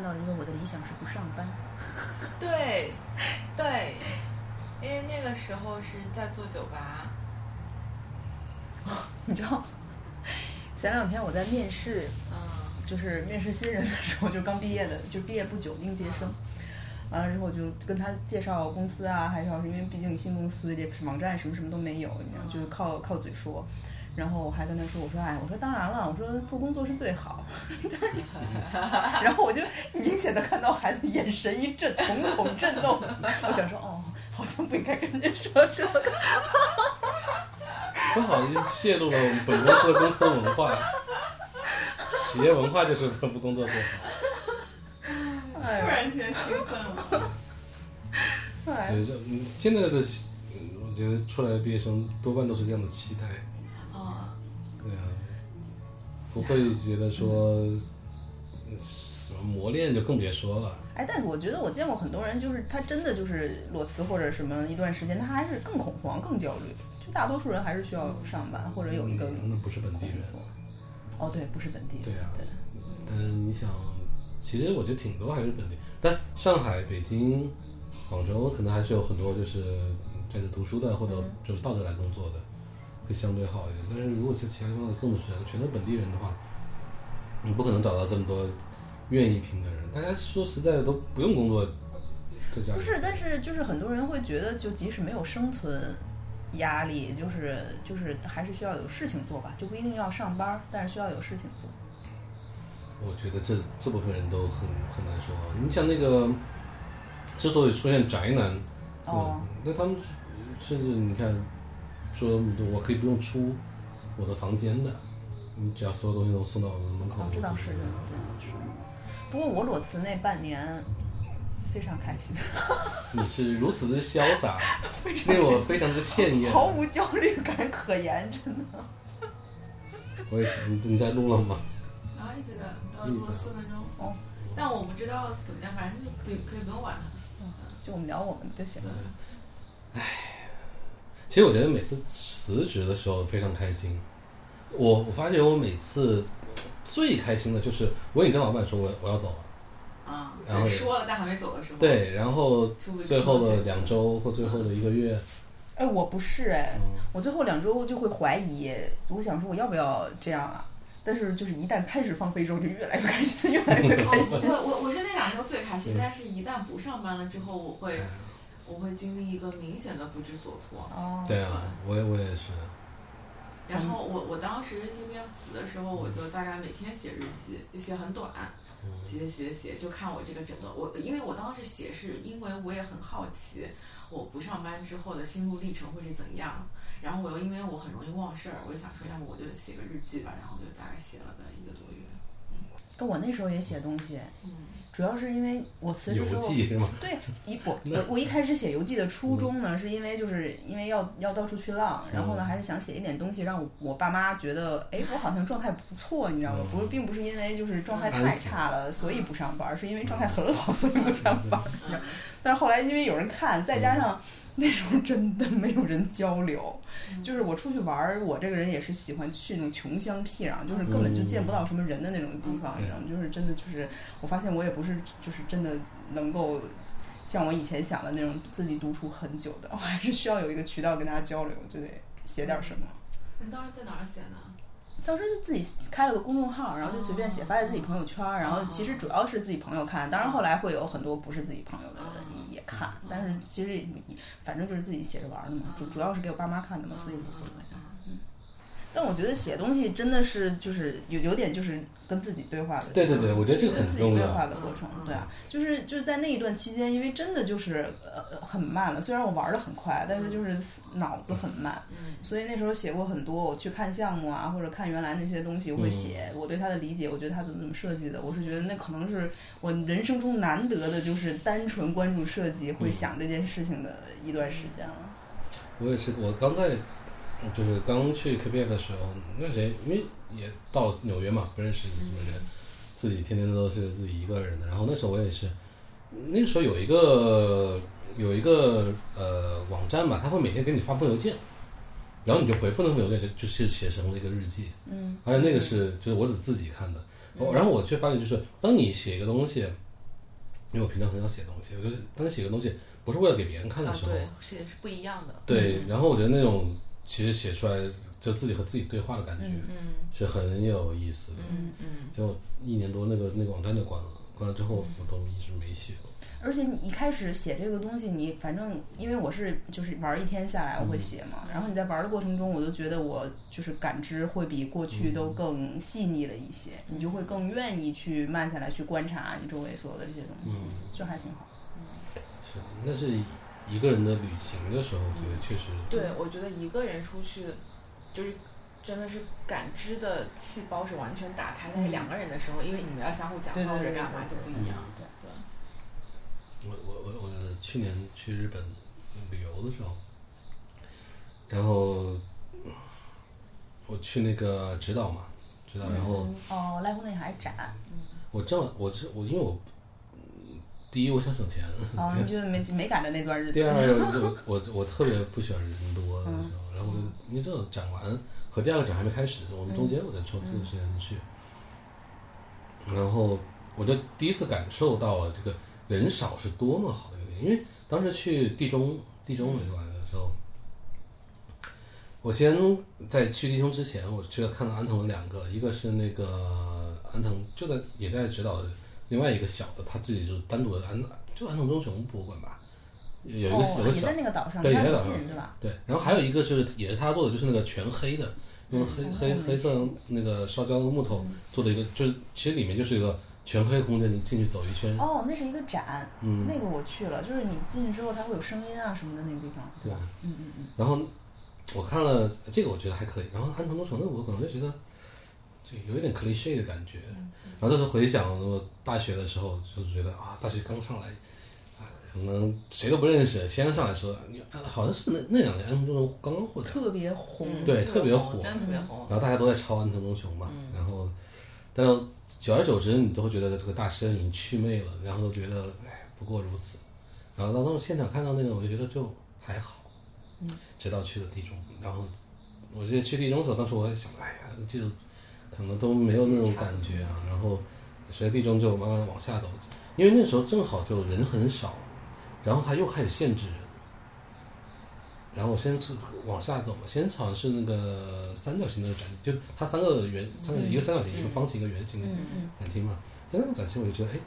看到了一个我的理想是不上班。对，对，因为那个时候是在做酒吧。你知道，前两天我在面试，嗯就是面试新人的时候，就刚毕业的，就毕业不久应届生。完了之后，我就跟他介绍公司啊，还是因为毕竟新公司这网站什么什么都没有，你知道，就是靠靠嘴说。然后我还跟他说，我说哎，我说当然了，我说不工作是最好。然后我就明显的看到孩子眼神一震，瞳孔震动。我想说，哦，好像不应该跟人说这个。不好意思泄露了我们本公司的公司文化，企业文化就是不工作最好。哎突然间兴奋了。哎所以现在的，嗯我觉得出来的毕业生多半都是这样的期待，不会觉得说嗯什么磨练就更别说了。哎，但是我觉得我见过很多人，就是他真的就是裸辞或者什么一段时间，他还是更恐慌、更焦虑。就大多数人还是需要上班或者有一个嗯那不是本地人。哦，对，不是本地人。对啊对，但是你想，其实我觉得挺多还是本地，但上海、北京、杭州可能还是有很多就是在这读书的或者就是到这来工作的，会相对好一点。但是如果是其他地方的更是全都本地人的话，你不可能找到这么多愿意拼的人。大家说实在的都不用工作，在家里不是，但是就是很多人会觉得，就即使没有生存压力，就是就是还是需要有事情做吧，就不一定要上班，但是需要有事情做。我觉得这这部分人都很很难说。你像那个，之所以出现宅男，哦那他们甚至你看，说我可以不用出我的房间的，你只要所有东西都送到我的门口。哦，这倒是的，这倒是。不过我裸辞那半年非常开心，你是如此之潇洒，令我非常之羡艳。毫无焦虑感可言，真的。我也是，你你在录了吗？然后一直在到录了四分钟。哦，但我不知道怎么样，反正就可以可以不用管它。就我们聊我们就行了。其实我觉得每次辞职的时候非常开心。我我发现我每次最开心的就是我已经跟老板说我我要走了。啊，然后，说了但还没走的时候。，对，然后最后的两周或最后的一个月，哎，我不是哎，嗯，我最后两周就会怀疑，我想说我要不要这样啊？但是就是一旦开始放飞之后，就越来越开心，越来越开心。我我我是那两周最开心嗯，但是一旦不上班了之后，我会我会经历一个明显的不知所措。哦，对啊，我也我也是，然后我我当时 KPL 辞的时候，我就大概每天写日记，就写很短，写写写，就看我这个整个我，因为我当时写是因为我也很好奇，我不上班之后的心路历程会是怎样。然后我又因为我很容易忘事儿，我就想说，要么我就写个日记吧，然后就大概写了个一个多月。哎我那时候也写东西，嗯主要是因为我辞职之后？对，一我我我一开始写游记的初衷呢，是因为就是因为要要到处去浪，然后呢嗯。还是想写一点东西，让我我爸妈觉得，哎，我好像状态不错，你知道吗？不是，并不是因为就是状态太差了，所以不上班，是因为状态很好，所以不上班。嗯。但是后来因为有人看，再加上那时候真的没有人交流，就是我出去玩儿，我这个人也是喜欢去那种穷乡僻壤，就是根本就见不到什么人的那种地方，嗯你知道吗？就是真的就是，我发现我也不是就是真的能够像我以前想的那种自己独处很久的，我还是需要有一个渠道跟大家交流，就得写点什么。你当时在哪儿写呢？当时就自己开了个公众号，然后就随便写，哦发在自己朋友圈儿，然后其实主要是自己朋友看，当然后来会有很多不是自己朋友的人也也看，但是其实也反正就是自己写着玩儿的嘛，主主要是给我爸妈看的嘛，所以无所谓。嗯，但我觉得写东西真的是就是有有点就是跟自己对话的，对对对，我觉得这个跟自己对很重要。话的过程对啊，就是就是在那一段期间，因为真的就是呃很慢了，虽然我玩的很快，但是就是死脑子很慢，嗯所以那时候写过很多，我去看项目啊，或者看原来那些东西，我会写我对它的理解，我觉得它怎么怎么设计的，我是觉得那可能是我人生中难得的，就是单纯关注设计，会想这件事情的一段时间了。我也是，我刚在就是刚去 KPF 的时候，那时间因为也到纽约嘛，不认识什么人，自己天天都是自己一个人的。然后那时候我也是，那个时候有一个有一个呃网站吧，他会每天给你发封邮件，然后你就回复那封邮件，就就是写成了一个日记。嗯，而且那个是就是我只自己看的，哦然后我却发现就是当你写一个东西，因为我平常很少写东西，我就是当你写个东西不是为了给别人看的啊，时候，对，是是不一样的。对，然后我觉得那种其实写出来就自己和自己对话的感觉，嗯是很有意思的。嗯嗯，就一年多那个那个网站就关了，关了之后我都一直没写。而且你一开始写这个东西，你反正因为我是就是玩一天下来我会写嘛，然后你在玩的过程中，我就觉得我就是感知会比过去都更细腻了一些，你就会更愿意去慢下来去观察你周围所有的这些东西，就还挺好。是，那是一个人的旅行的时候，我觉得确实对，我觉得一个人出去，就是真的是感知的细胞是完全打开。但是两个人的时候，因为你们要相互讲话或者干嘛就不一样。对对，我我我我去年去日本旅游的时候，然后我去那个直岛嘛，直岛，然后哦，濑户内海展，我正好我是我因为我嗯第一我想省钱，哦，你就没没赶着那段日子。第二 我我我特别不喜欢人多的时候，然后因为这个展完和第二个展还没开始，我们中间我再抽这个时间去，然后我就第一次感受到了这个人少是多么好的一个点，因为当时去地中地中美术馆的时候，我先在去地中之前，我去了看了安藤的两个，一个是那个安藤就在也在指导的另外一个小的，他自己就单独的安就安藤忠雄博物馆吧，有一个、有个小在那个岛上，对也在岛上是吧？对，然后还有一个是也是他做的，就是那个全黑的，用黑、嗯黑黑色那个烧焦的木头做的一个，就是其实里面就是一个全黑空间，你进去走一圈，哦，那是一个展，嗯，那个我去了，就是你进去之后它会有声音啊什么的那个地方。对，嗯嗯嗯。然后我看了这个，我觉得还可以。然后安藤忠雄那个，我可能就觉得就有一点 cliche 的感觉。然后这时候回想我大学的时候，就是觉得啊，大学刚上来，啊，可能谁都不认识，先上来说你啊好像是那那两年安藤忠雄刚刚获奖。特别红，对特特别火真的特别红。然后大家都在抄安藤忠雄嘛，然后，但是久而久之，你都会觉得这个大师已经祛魅了，然后都觉得哎不过如此，然后到当时现场看到那个，我就觉得就还好，嗯，直到去了地中，然后我记得去地中的时候，当时我还想，哎呀，就可能都没有那种感觉啊，然后随着地中就慢慢往下走，因为那时候正好就人很少，然后他又开始限制人。然后我先是往下走嘛，先好像是那个三角形的展厅，就它三个圆，三个一个三角形，一个方形，一个圆形的展厅嘛。但那个展厅我就觉得，哎，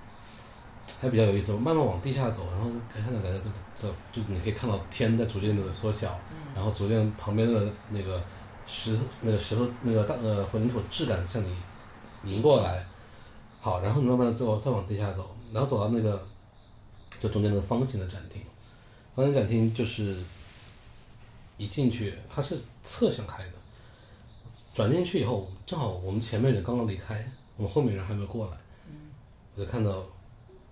还比较有意思。我慢慢往地下走，然后看到感觉就就你可以看到天在逐渐的缩小，然后逐渐旁边的那个石那个石头那个大呃混凝土质感向你迎过来。好，然后你慢慢再往再往地下走，然后走到那个就中间那个方形的展厅，方形展厅就是。一进去，它是侧向开的。转进去以后，正好我们前面人刚刚离开，我们后面人还没过来，我就看到，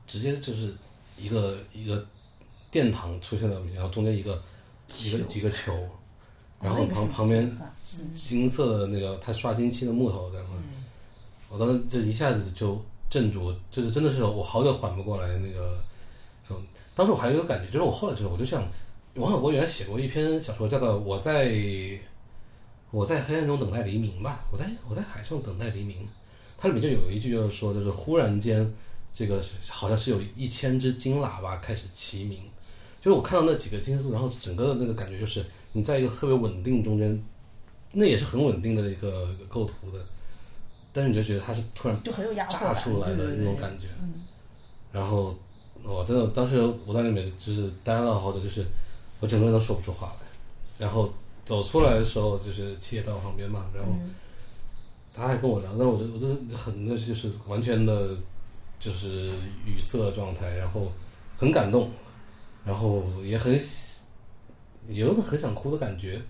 直接就是一个一个殿堂出现在我面前，然后中间一个几个几个球，然后旁旁边金色的那个他刷新漆的木头在那，我当时就一下子就镇住，就是真的是我好久缓不过来那个，时候，当时我还有一个感觉，就是我后来就是我就想。王小波原来写过一篇小说，叫做《我在我在黑暗中等待黎明》吧，我在我在海上等待黎明。它里面就有一句就是说，就是忽然间，这个好像是有一千只金喇叭开始齐鸣。就是我看到那几个金色，然后整个的那个感觉就是你在一个特别稳定中间，那也是很稳定的一个构图的，但是你就觉得它是突然就很有压迫炸出来的那种感觉。然后我真的当时我在里面就是待了好久，就是。我整个人都说不出话来，然后走出来的时候，就是七爷到我旁边嘛，然后他还跟我聊，但我就我就很那就是完全的，就是语塞状态，然后很感动，然后也很有种很想哭的感觉，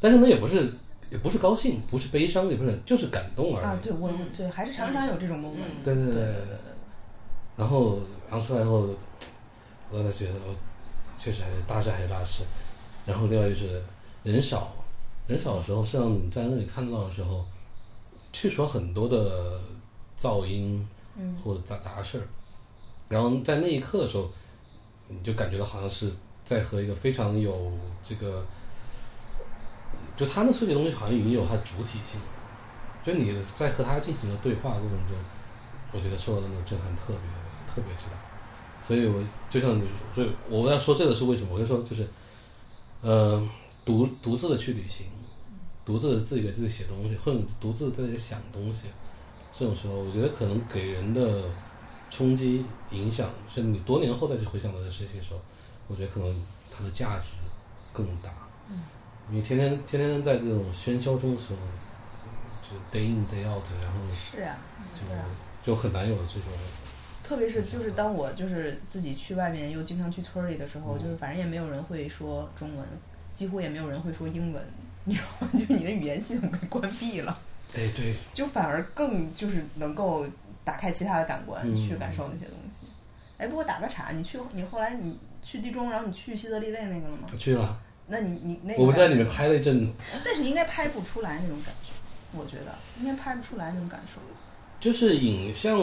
但是呢也不是也不是高兴，不是悲伤，也不是就是感动而已。啊，对我对还是常常有这种 moment。对对对对对。然后然后出来以后，我才觉得我。确实还是大事还是大事，然后另外就是人少，人少的时候，实际上你在那里看到的时候，去除了很多的噪音，或者杂杂事儿，然后在那一刻的时候，你就感觉到好像是在和一个非常有这个，就他那设计东西好像已经有它主体性，就你在和他进行的对话过程中，我觉得受到那种震撼特别特别之大。所以我就像你，所以我要说这个是为什么？我就说就是，呃，独独自的去旅行，独自的自己给自己写东西，或者独自在这里想东西，这种时候，我觉得可能给人的冲击影响，是你多年后再去回想到这事情的时候，我觉得可能它的价值更大。嗯，因为天天天天在这种喧嚣中的时候，就 day in day out，然后是啊，就啊。就很难有这种。特别是就是当我就是自己去外面又经常去村里的时候，嗯就是反正也没有人会说中文，几乎也没有人会说英文，你知道吗？就是你的语言系统被关闭了，哎，对，就反而更就是能够打开其他的感官嗯去感受那些东西。哎，不过打个岔，你去你后来你去地中，然后你去西德利内那个了吗？我去了，那你你那个我们在里面拍了一阵子，但是应该拍不出来那种感觉，我觉得。应该拍不出来那种感受。就是影像，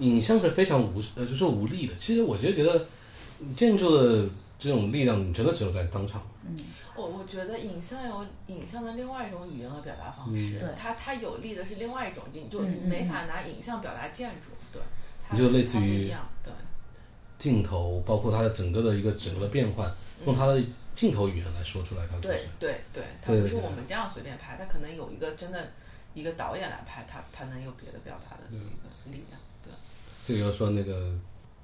影像是非常无呃，就是无力的。其实我就觉得建筑的这种力量，你真的只有在当场。嗯。我我觉得影像有影像的另外一种语言和表达方式，它它有力的是另外一种，就就没法拿影像表达建筑，对，它就类似于一样，对，镜头，包括它的整个的一个整个的变换，用它的镜头语言来说出来，它就对是。对对，它不是我们这样随便拍，它可能有一个真的一个导演来拍，他他能有别的表达的一个力量，对。这个要说那个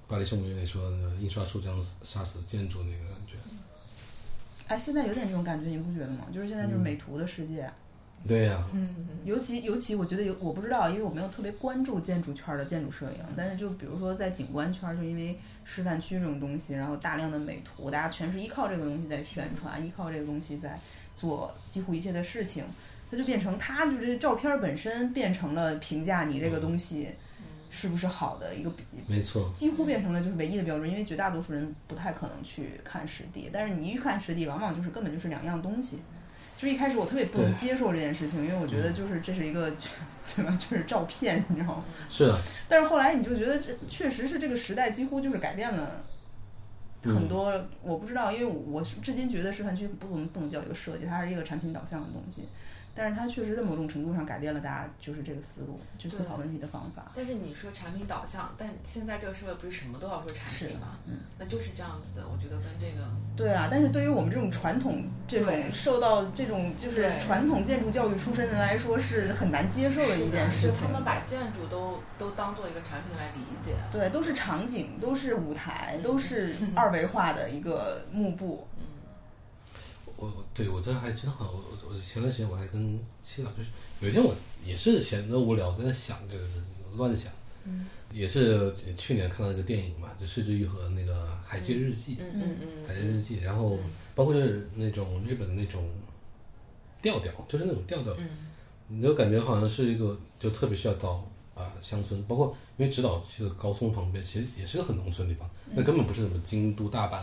巴黎圣母院里说那个印刷术将杀死建筑那个感觉。哎，现在有点这种感觉，你不觉得吗？就是现在就是美图的世界。对呀、嗯尤其尤其，我觉得有我不知道，因为我没有特别关注建筑圈儿的建筑摄影，但是就比如说在景观圈儿，就因为示范区这种东西，然后大量的美图，大家全是依靠这个东西在宣传，依靠这个东西在做几乎一切的事情，它就变成它就这照片儿本身变成了评价你这个东西是不是好的一个比没错。几乎变成了就是唯一的标准，因为绝大多数人不太可能去看实地，但是你一看实地，往往就是根本就是两样东西。就是一开始我特别不能接受这件事情，因为我觉得就是这是一个，对吧？就是照片，你知道吗？是的，但是后来你就觉得这确实是这个时代几乎就是改变了很多。我不知道，因为我至今觉得示范区不能不能叫一个设计，它是一个产品导向的东西。但是它确实在某种程度上改变了大家就是这个思路，去思考问题的方法。但是你说产品导向，但现在这个社会不是什么都要说产品吗？嗯，那就是这样子的。我觉得跟这个对啦，但是对于我们这种传统、这种受到这种就是传统建筑教育出身的人来说，是很难接受的一件事情就他。们把建筑都都当做一个产品来理解。对，都是场景，都是舞台，都是 二维化的一个幕布。我我对我这还真好，我我我前段时间我还跟七老就是有一天我也是闲得无聊，在那想这个乱想，嗯，也是去年看到一个电影嘛，就失之愈合那个《海街日记》，嗯嗯嗯海街日记，然后包括就是那种日本的那种调调，就是那种调调，嗯你就感觉好像是一个就特别需要到啊、乡村，包括因为指导其实高松旁边其实也是个很农村的地方，那根本不是什么京都、大阪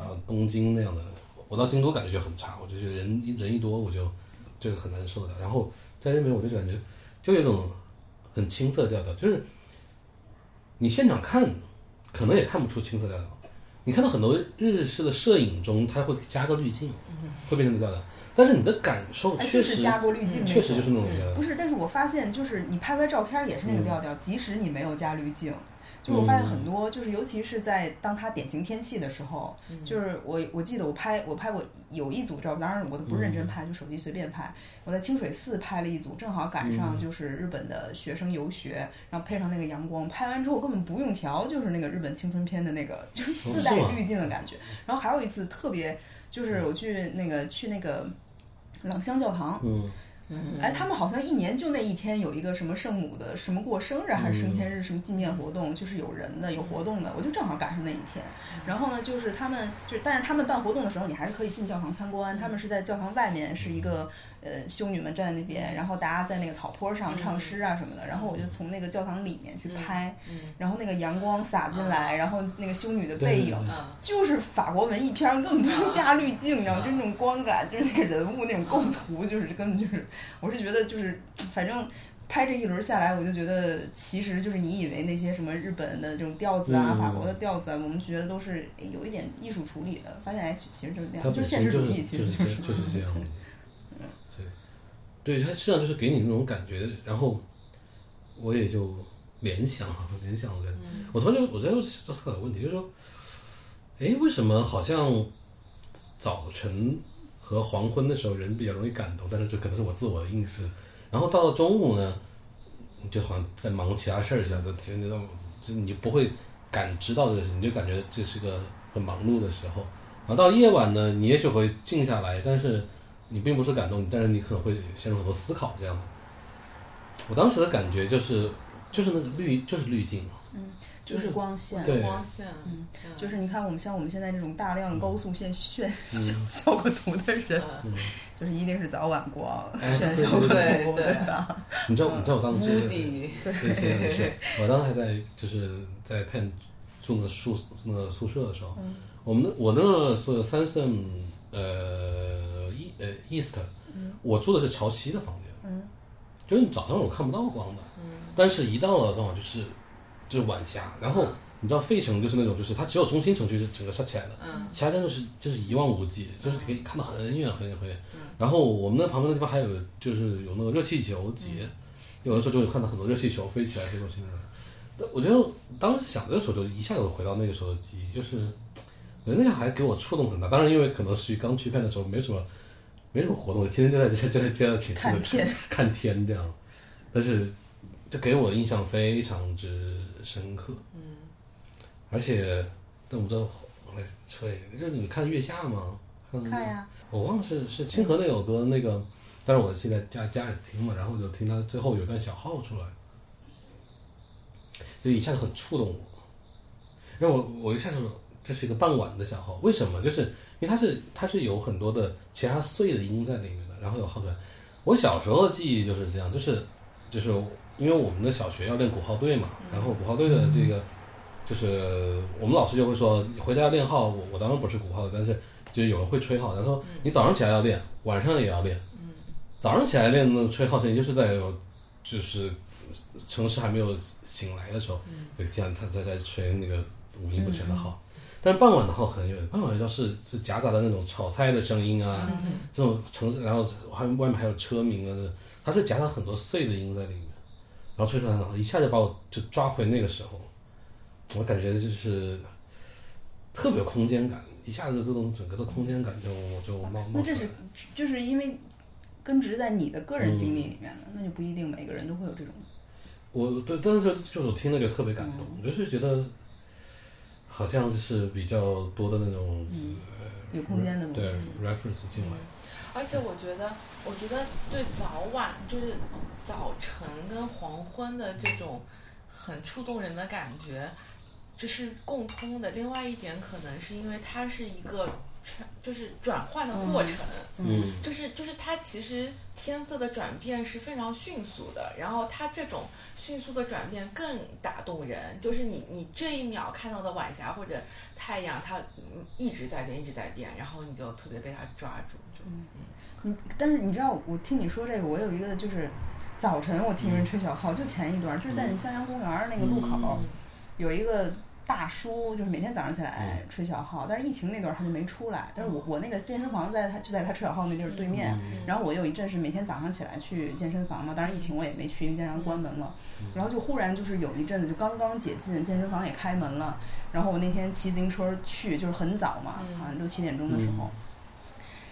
啊、东京那样的。我到京都感觉就很差，我就觉得人一人一多我就这个很难受的。然后在那边我就感觉就有一种很青涩调调，就是你现场看可能也看不出青涩调调，你看到很多日式的摄影中，它会加个滤镜，会变成调调，但是你的感受哎，确实就是加过滤镜确实就是那种调调。不是，但是我发现，就是你拍出来照片也是那个调调，即使你没有加滤镜。就我发现很多，就是尤其是在当它典型天气的时候，就是我我记得我拍我拍过有一组照片，当然我都不是认真拍，就手机随便拍。我在清水寺拍了一组，正好赶上就是日本的学生游学，然后配上那个阳光，拍完之后根本不用调，就是那个日本青春片的那个，就是自带滤镜的感觉。然后还有一次特别，就是我去那个去那个朗香教堂，嗯，哎，他们好像一年就那一天有一个什么圣母的什么过生日还是升天日什么纪念活动，就是有人的有活动的，我就正好赶上那一天。然后呢，就是他们就是，但是他们办活动的时候，你还是可以进教堂参观。他们是在教堂外面是一个呃修女们站在那边，然后大家在那个草坡上唱诗啊什么的。然后我就从那个教堂里面去拍，然后那个阳光洒进来，然后那个修女的背影。就是法国文艺片儿，根本不用加滤镜，你知道吗？就是那种光感，就是那个人物那种构图，就是根本就是，我是觉得就是，反正拍这一轮下来，我就觉得其实就是你以为那些什么日本的这种调子啊、嗯法国的调子啊，我们觉得都是哎有一点艺术处理的，发现哎其其实就是那样，就是是现实主义，其实就是就是是这样的。对，对，它实际上就是给你那种感觉，然后我也就联想联想的。我突然就我觉得在思考个问题，就是说，哎，为什么好像早晨和黄昏的时候人比较容易感动，但是这可能是我自我的意识。然后到了中午呢，就好像在忙其他事儿似的，天天都就你不会感知到这个事，你就感觉这是个很忙碌的时候。然后到夜晚呢，你也许会静下来，但是你并不是感动，但是你可能会陷入很多思考这样的。我当时的感觉就是，就是那个滤，就是滤镜，嗯就是光线。对。光线，嗯，就是你看我们像我们现在这种大量高速线炫效果图的人，嗯。就是一定是早晚光哎炫效果图，对对。对吧？你知道，你知道我当时就是 moody，对，现在是，我当时还在就是在 Penn 住那宿那个宿舍的时候，我们我那个宿舍三圣呃 E 呃 East，、我住的是朝西的房间，嗯就是你早上我看不到光的，但是一到了傍晚就是就是晚霞，然后你知道费城就是那种就是它只有中心城区是整个晒起来的，嗯其他地方就是就是一望无际，就是可以看到很远很远很远。然后我们那旁边的地方还有就是有那个热气球节，有的时候就会看到很多热气球飞起来飞过去那种。我觉得当时想这个时候就一下就回到那个时候的记忆，就是我觉得那个还给我触动很大。当然因为可能是刚去片的时候没什么没什么活动，天天就在就在就在就在寝室里看天看天这样，但是这给我的印象非常之深刻。嗯，而且但我知道来扯一个，就是你看月下吗？看看呀，我忘了是是清河那首歌那个，但是我现在家家里听嘛，然后就听他最后有一段小号出来，就一下子很触动我，让我我一下就这是一个傍晚的小号，为什么？就是因为它是它是有很多的其他碎的音在里面的，然后有号段。我小时候的记忆就是这样，就是就是因为我们的小学要练鼓号队嘛，然后鼓号队的这个就是我们老师就会说，你回家要练号。我我当然不是鼓号的，但是就有人会吹号，然后说你早上起来要练，晚上也要练。早上起来练那吹号声，就是在有就是城市还没有醒来的时候，就听见他在在吹那个五音不全的号。但傍晚的号很有，傍晚的号是是夹杂的那种炒菜的声音啊，这种城市，然后还外面还有车鸣啊，它是夹杂很多碎的音在里面，然后吹出来，然后一下就把我就抓回那个时候，我感觉就是特别有空间感，一下子这种整个的空间感就就冒冒出来那这是就是因为根植在你的个人经历里面的，那就不一定每个人都会有这种。我对，但是就是我听了就特别感动，就是觉得好像就是比较多的那种、嗯有空间的东对西。reference 进来。而且我觉得，我觉得对早晚就是早晨跟黄昏的这种很触动人的感觉，这是共通的。另外一点，可能是因为它是一个转，就是转换的过程。嗯就是就是它其实天色的转变是非常迅速的，然后它这种迅速的转变更打动人。就是你你这一秒看到的晚霞或者太阳，它嗯一直在变，一直在变，然后你就特别被它抓住。就嗯，但是你知道，我听你说这个，我有一个就是早晨我听人吹小号，就前一段，就是在你襄阳公园儿那个路口，有一个大叔，就是每天早上起来吹小号，但是疫情那段儿他就没出来。但是我我那个健身房在他就在他吹小号那地儿对面，然后我有一阵是每天早上起来去健身房嘛，当然疫情我也没去，因为健身房关门了。然后就忽然就是有一阵子就刚刚解禁，健身房也开门了。然后我那天骑自行车去，就是很早嘛，嗯啊六七点钟的时候。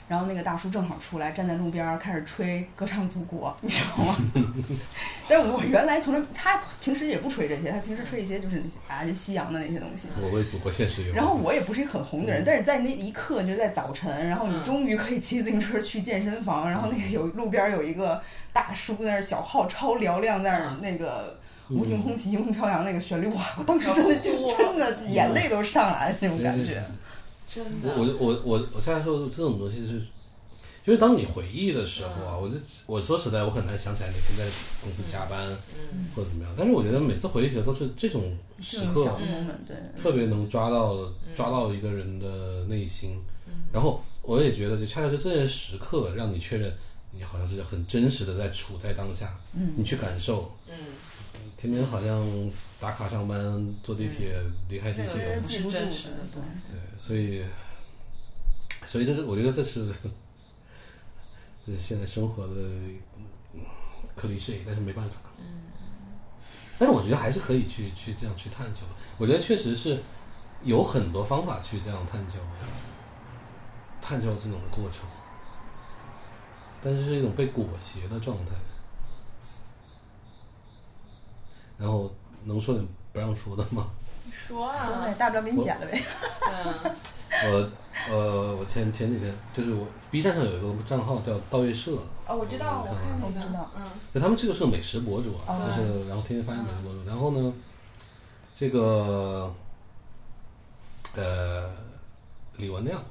然后那个大叔正好出来，站在路边儿开始吹《歌唱祖国》，你知道吗？但是我原来从来他平时也不吹这些，他平时吹一些就是啊就西洋的那些东西。我为祖国献石油。然后我也不是一个很红的人，但是在那一刻，就是在早晨，然后你终于可以骑自行车去健身房，然后那个有路边有一个大叔在那儿小号超嘹亮，在那儿那个无形红旗迎风飘扬那个旋律，哇！我当时真的就真的眼泪都上来了那种感觉。真我的，我我我我现在说这种东西是，就是当你回忆的时候啊，我就我说实在，我很难想起来哪天在公司加班嗯或者怎么样。但是我觉得每次回忆起来都是这种时刻特别能抓到抓到一个人的内心。然后我也觉得，就恰恰是这些时刻，让你确认你好像是很真实的在处在当下，嗯。你去感受。嗯，天天好像打卡上班，坐地铁离开地那个铁，对。对，所以，所以这是我觉得这是，这是现在生活的嗯 cliche，但是没办法。但是我觉得还是可以去去这样去探究。我觉得确实是有很多方法去这样探究，探究这种过程，但是是一种被裹挟的状态。然后能说点不让说的吗？说说啊呗，，大不了给你剪了呗。嗯我呃，我前前几天就是我 B 站上有一个账号叫盗月社，哦，我知道，我看那个我知道，嗯。就他们这个是个美食博主啊，哦。就是然后天天发美食博主，然后呢，这个呃李文亮，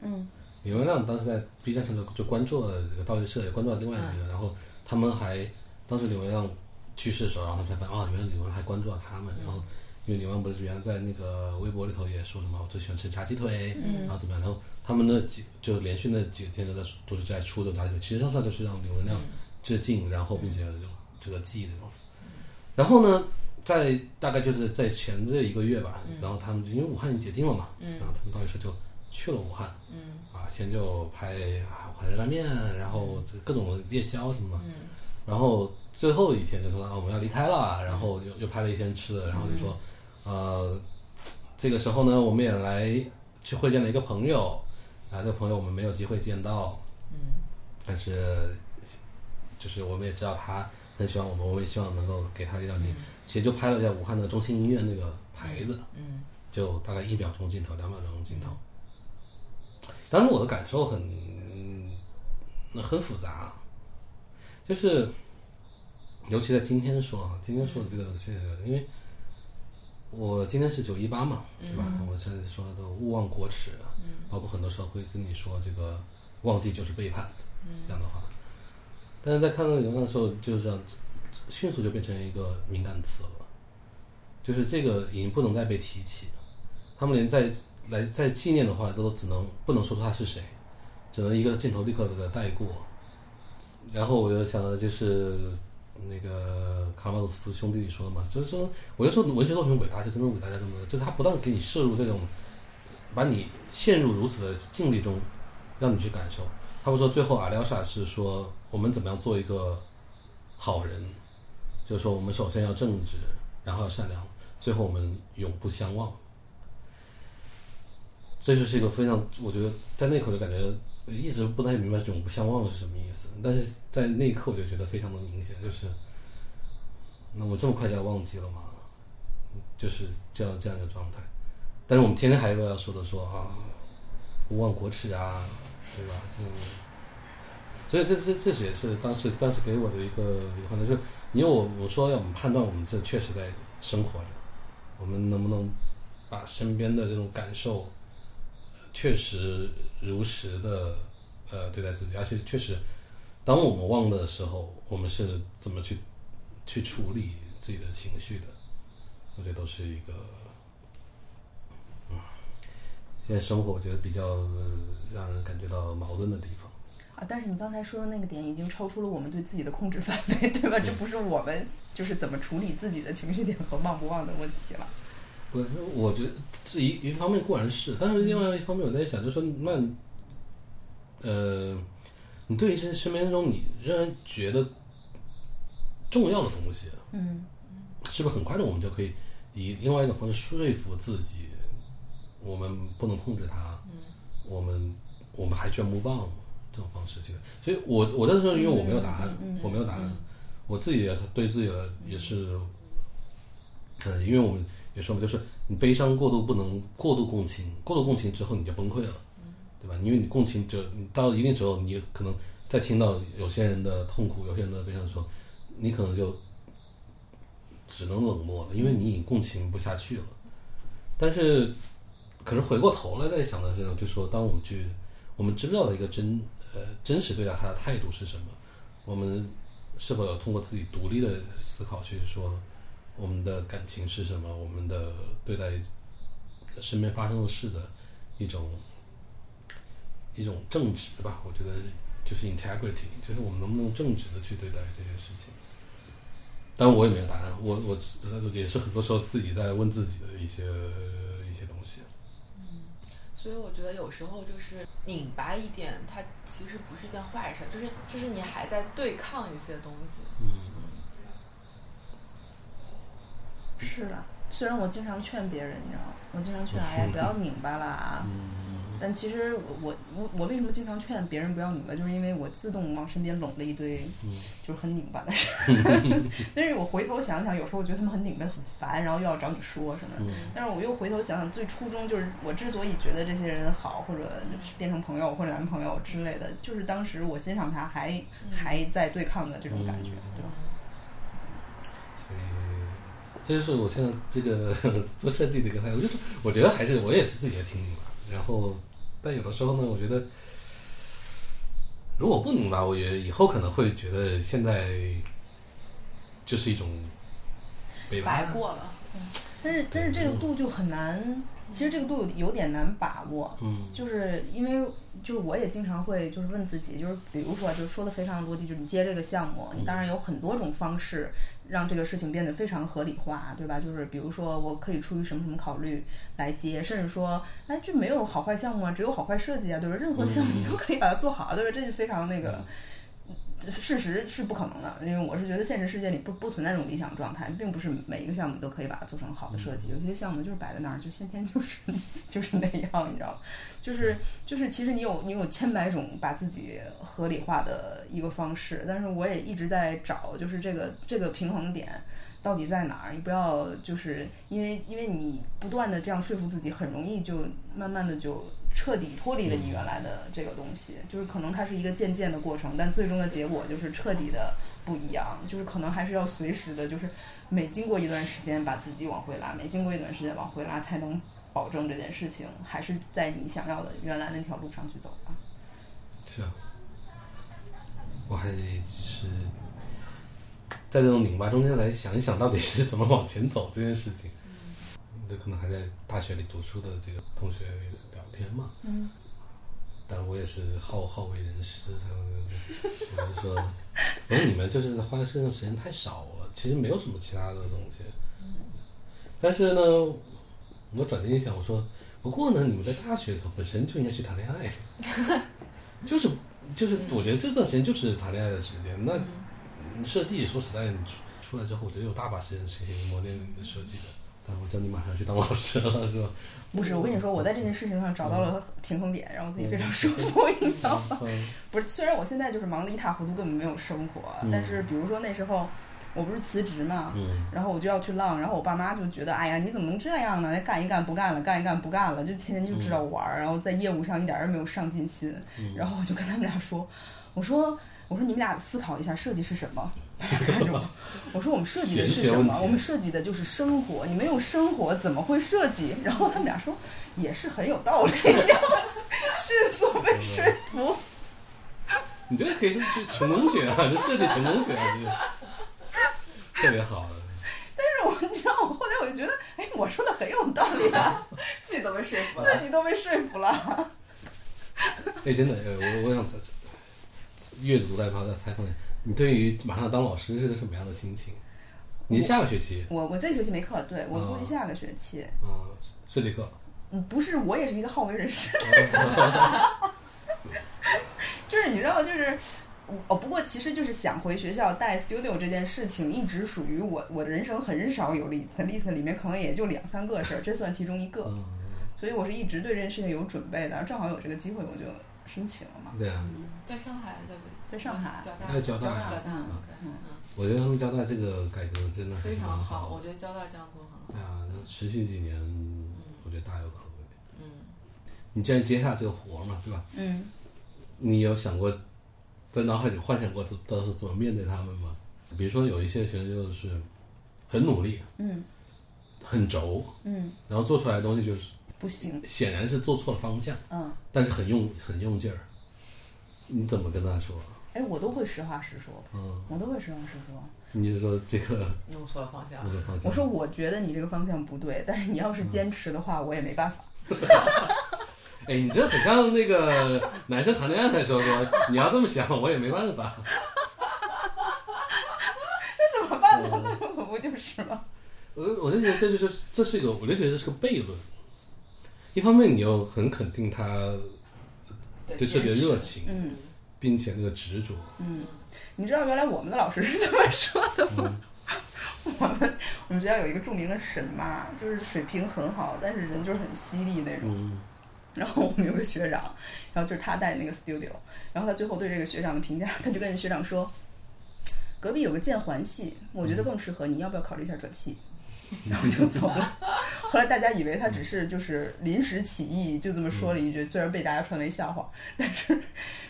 嗯。李文亮当时在 B 站上就就关注了这个盗月社，也关注了另外一个，然后他们还当时李文亮去世的时候，然后他们才发现哦，原来李文还关注了他们，然后。因为李文不是原来在那个微博里头也说什么我最喜欢吃炸鸡腿，然后怎么样，然后他们那几就连续那几天都在都是在出这种炸鸡腿，其实上就是让李文亮致敬，然后并且这种这个记忆那种。然后呢，在大概就是在前这一个月吧，然后他们因为武汉已经解禁了嘛，然后他们到时候就去了武汉，嗯。啊，先就拍啊武汉热干面，然后各种夜宵什么的，然后最后一天就说啊我们要离开了，然后又又拍了一天吃的，然后就说，呃，这个时候呢，我们也来去会见了一个朋友，啊，这个朋友我们没有机会见到，嗯。但是就是我们也知道他很喜欢我们，我们也希望能够给他一张镜，其实就拍了一下武汉的中心医院那个牌子，嗯。就大概一秒钟镜头，两秒钟镜头。当时我的感受很嗯很复杂，就是尤其在今天说啊，今天说的这个确实，因为我今天是九一八嘛，对吧？我现在说的都勿忘国耻，包括很多时候会跟你说这个忘记就是背叛这样的话，但是在看到流浪的时候，就是这样迅速就变成一个敏感词了。就是这个已经不能再被提起，他们连在来再纪念的话，都只能不能说出他是谁，只能一个镜头立刻的带过。然后我又想到就是那个卡马佐斯夫兄弟说的嘛，就是说，我就说文学作品伟大，就真的伟大在这么，就是他不断给你摄入这种，把你陷入如此的境地中，让你去感受。他们说最后阿廖沙是说我们怎么样做一个好人，就是说我们首先要正直，然后要善良，最后我们永不相忘。这就是一个非常，我觉得在那一刻就感觉一直不太明白“永不相忘”是什么意思，但是在那一刻我就觉得非常的明显，就是那我这么快就要忘记了吗？就是这样这样一个状态。但是我们天天还有要说的说啊，勿忘国耻啊，对吧？嗯，所以这这这也是当时当时给我的一个一个判断，就是因为我我说要我们判断我们这确实在生活着，我们能不能把身边的这种感受确实如实的呃对待自己，而且确实，当我们忘的时候，我们是怎么去去处理自己的情绪的？我觉得都是一个，嗯，现在生活我觉得比较、呃让人感觉到矛盾的地方。啊，但是你刚才说的那个点已经超出了我们对自己的控制范围，对吧？这不是我们就是怎么处理自己的情绪点和忘不忘的问题了。不是，我觉得这一一方面固然是，但是另外一方面我在想，就是说，那呃，你对于身身边中你仍然觉得重要的东西，嗯。是不是很快的我们就可以以另外一种方式说服自己，我们不能控制它，嗯。我们我们还居然不忘这种方式去的。所以我我在这因为我没有答案，我没有答案，我自己也对自己的也是，嗯，因为我们也说嘛，就是你悲伤过度不能过度共情，过度共情之后你就崩溃了，对吧？因为你共情就你到一定时候，你可能在听到有些人的痛苦、有些人的悲伤的时候，你可能就只能冷漠了，因为你已经共情不下去了。但是，可是回过头来再想的时候，就说当我们去，我们知不知道的一个真呃真实对待他的态度是什么？我们是否有通过自己独立的思考去说我们的感情是什么？我们的对待身边发生的事的一种一种正直吧？我觉得就是 integrity，就是我们能不能正直的去对待这些事情。当然我也没有答案，我我也是很多时候自己在问自己的一些一些东西。所以我觉得有时候就是拧巴一点，它其实不是件坏事，就是就是你还在对抗一些东西。嗯，是的，虽然我经常劝别人，你知道吗？我经常劝，哎呀，不要拧巴了啊。但其实我我我我为什么经常劝别人不要拧巴，就是因为我自动往身边拢了一堆就是很拧巴的人。但是我回头想想，有时候我觉得他们很拧巴、很烦，然后又要找你说什么。但是我又回头想想，最初衷就是我之所以觉得这些人好，或者变成朋友或者男朋友之类的，就是当时我欣赏他还还在对抗的这种感觉，对吧？所以，这就是我现在这个 做设计的一个态度，就是我觉得还是我也是自己也挺拧巴。然后，但有的时候呢，我觉得如果不拧吧，我觉得以后可能会觉得现在就是一种白过了。但是，但是这个度就很难。其实这个度有有点难把握。嗯，就是因为就是我也经常会就是问自己，就是比如说，就是说的非常落地，就是你接这个项目，你当然有很多种方式让这个事情变得非常合理化，对吧？就是比如说，我可以出于什么什么考虑来接，甚至说，哎，这没有好坏项目啊，只有好坏设计啊，对吧？任何项目你都可以把它做好，对吧？这就非常那个。事实是不可能的，因为我是觉得现实世界里不不存在这种理想状态，并不是每一个项目都可以把它做成好的设计。有些项目就是摆在那儿，就先天就是 就是那样，你知道吗？就是就是其实你有你有千百种把自己合理化的一个方式，但是我也一直在找，就是这个这个平衡点到底在哪儿？你不要就是因为因为你不断的这样说服自己，很容易就慢慢的就。彻底脱离了你原来的这个东西，就是可能它是一个渐渐的过程，但最终的结果就是彻底的不一样。就是可能还是要随时的，就是每经过一段时间把自己往回拉，每经过一段时间往回拉，才能保证这件事情还是在你想要的原来那条路上去走吧。是啊，我还是在这种拧巴中间来想一想到底是怎么往前走这件事情。这可能还在大学里读书的这个同学。天嘛，嗯，但我也是好好为人师，才我就说，我说你们就是花在身上时间太少了，其实没有什么其他的东西。但是呢，我转念一想，我说，不过呢，你们在大学的时候本身就应该去谈恋爱，就是就是，我觉得这段时间就是谈恋爱的时间。那设计说实在，你出出来之后，我觉得有大把时间是可以磨练你的设计的。但我叫你马上去当老师了，是吧？不是，我跟你说，我在这件事情上找到了平衡点，让我自己非常舒服，你知道吗？不是，虽然我现在就是忙得一塌糊涂，根本没有生活，但是比如说那时候我不是辞职嘛，然后我就要去浪，然后我爸妈就觉得，哎呀，你怎么能这样呢？干一干不干了，干一干不干了，就天天就知道玩儿，然后在业务上一点儿也没有上进心。然后我就跟他们俩说，我说，我说你们俩思考一下，设计是什么？看着我，我说我们设计的是什么？我们设计的就是生活。你没有生活怎么会设计？然后他们俩说也是很有道理，然后迅速被说服。你这个可以去成功学啊，这设计成功学啊，特别好。但是我你知道，我后来我就觉得，哎，我说的很有道理啊，自己都被说服了，自己都被说服了。哎，真的，我我想阅读代抛再采访。你对于马上当老师是个什么样的心情？你下个学期？我我这个学期没课，对我估计下个学期。啊，设计课。嗯，不是，我也是一个好为人师。就是你知道，就是哦，不过其实就是想回学校带 studio 这件事情，一直属于我我的人生很少有 list，list 里面可能也就两三个事儿，这算其中一个。所以我是一直对这件事情有准备的，正好有这个机会，我就申请了嘛。对啊。在上海，在北。在上海，在交大，嗯，我觉得他们交大这个改革真的非常好。我觉得交大这样做很好。对啊，持续几年，我觉得大有可为。嗯，你既然接下这个活嘛，对吧？嗯，你有想过，在脑海里幻想过怎到时怎么面对他们吗？比如说有一些学生就是很努力，嗯，很轴，嗯，然后做出来的东西就是不行，显然是做错了方向，嗯，但是很用很用劲儿，你怎么跟他说？哎，我都会实话实说，嗯，我都会实话实说。你是说这个 弄错了方向？我说我觉得你这个方向不对，但是你要是坚持的话，我也没办法。哎，你这很像那个男生谈恋爱的时候说，你要这么想，我也没办法。那怎么办呢？那我不就是吗？我我就觉得这就是这是一个，我就觉得这是个悖论。一方面，你又很肯定他对设计的热情，嗯。并且那个执着，嗯，你知道原来我们的老师是怎么说的吗？我们我们学校有一个著名的沈妈，就是水平很好，但是人就是很犀利那种。嗯然后我们有个学长，然后就是他带那个 studio，然后他最后对这个学长的评价，他就跟学长说，隔壁有个建环系，我觉得更适合你，要不要考虑一下转系？然后就走了。后来大家以为他只是就是临时起意，就这么说了一句，虽然被大家传为笑话，但是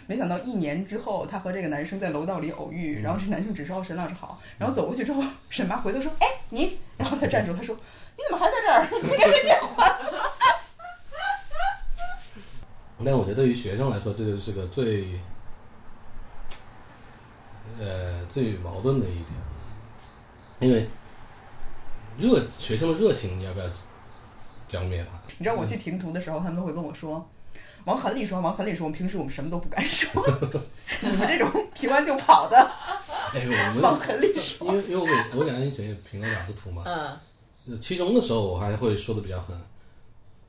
没想到一年之后，他和这个男生在楼道里偶遇，然后这男生只说沈老师好，然后走过去之后，沈妈回头说，哎你，然后他站住，他说你怎么还在这儿？你不应该被建环。但我觉得对于学生来说，这就是个最，呃，最矛盾的一点，因为热学生的热情，你要不要浇灭它？你知道我去评图的时候，他们都会跟我说。往狠里说，往狠里说，我们平时我们什么都不敢说。你们这种评完就跑的，哎呦，我们往狠里说。因为因为我给我给安一学也评了两次图嘛，嗯，呃期中的时候我还会说的比较狠，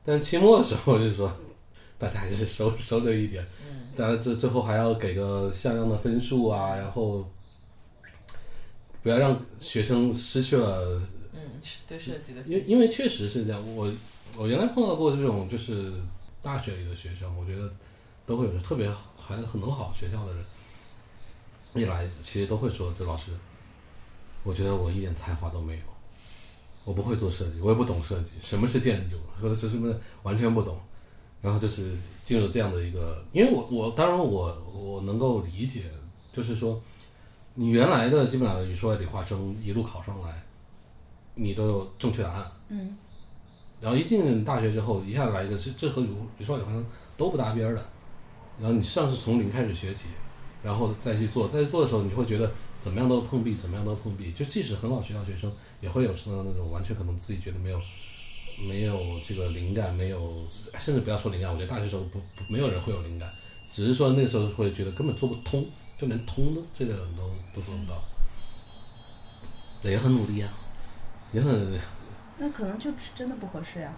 但期末的时候就是说，大家还是收收着一点，嗯，当然最最后还要给个像样的分数啊，然后不要让学生失去了，嗯，对设计的因为因为确实是这样，我我原来碰到过这种就是大学里的学生，我觉得都会有特别还很能好学校的人，一来其实都会说，就老师，我觉得我一点才华都没有，我不会做设计，我也不懂设计，什么是建筑，或者是什么完全不懂，然后就是进入这样的一个，因为我我当然我我能够理解，就是说你原来的基本上语数外理化生一路考上来，你都有正确答案，嗯，然后一进大学之后，一下子来一个这这和语语数外理化生都不搭边儿的，然后你像是从零开始学起，然后再去做，再去做的时候，你会觉得怎么样都碰壁，怎么样都碰壁。就即使很好学校学生，也会有时候那种完全可能自己觉得没有没有这个灵感，没有甚至不要说灵感，我觉得大学时候不不没有人会有灵感，只是说那个时候会觉得根本做不通，就连通的这个都都做不到，也很努力啊，也很那可能就真的不合适呀。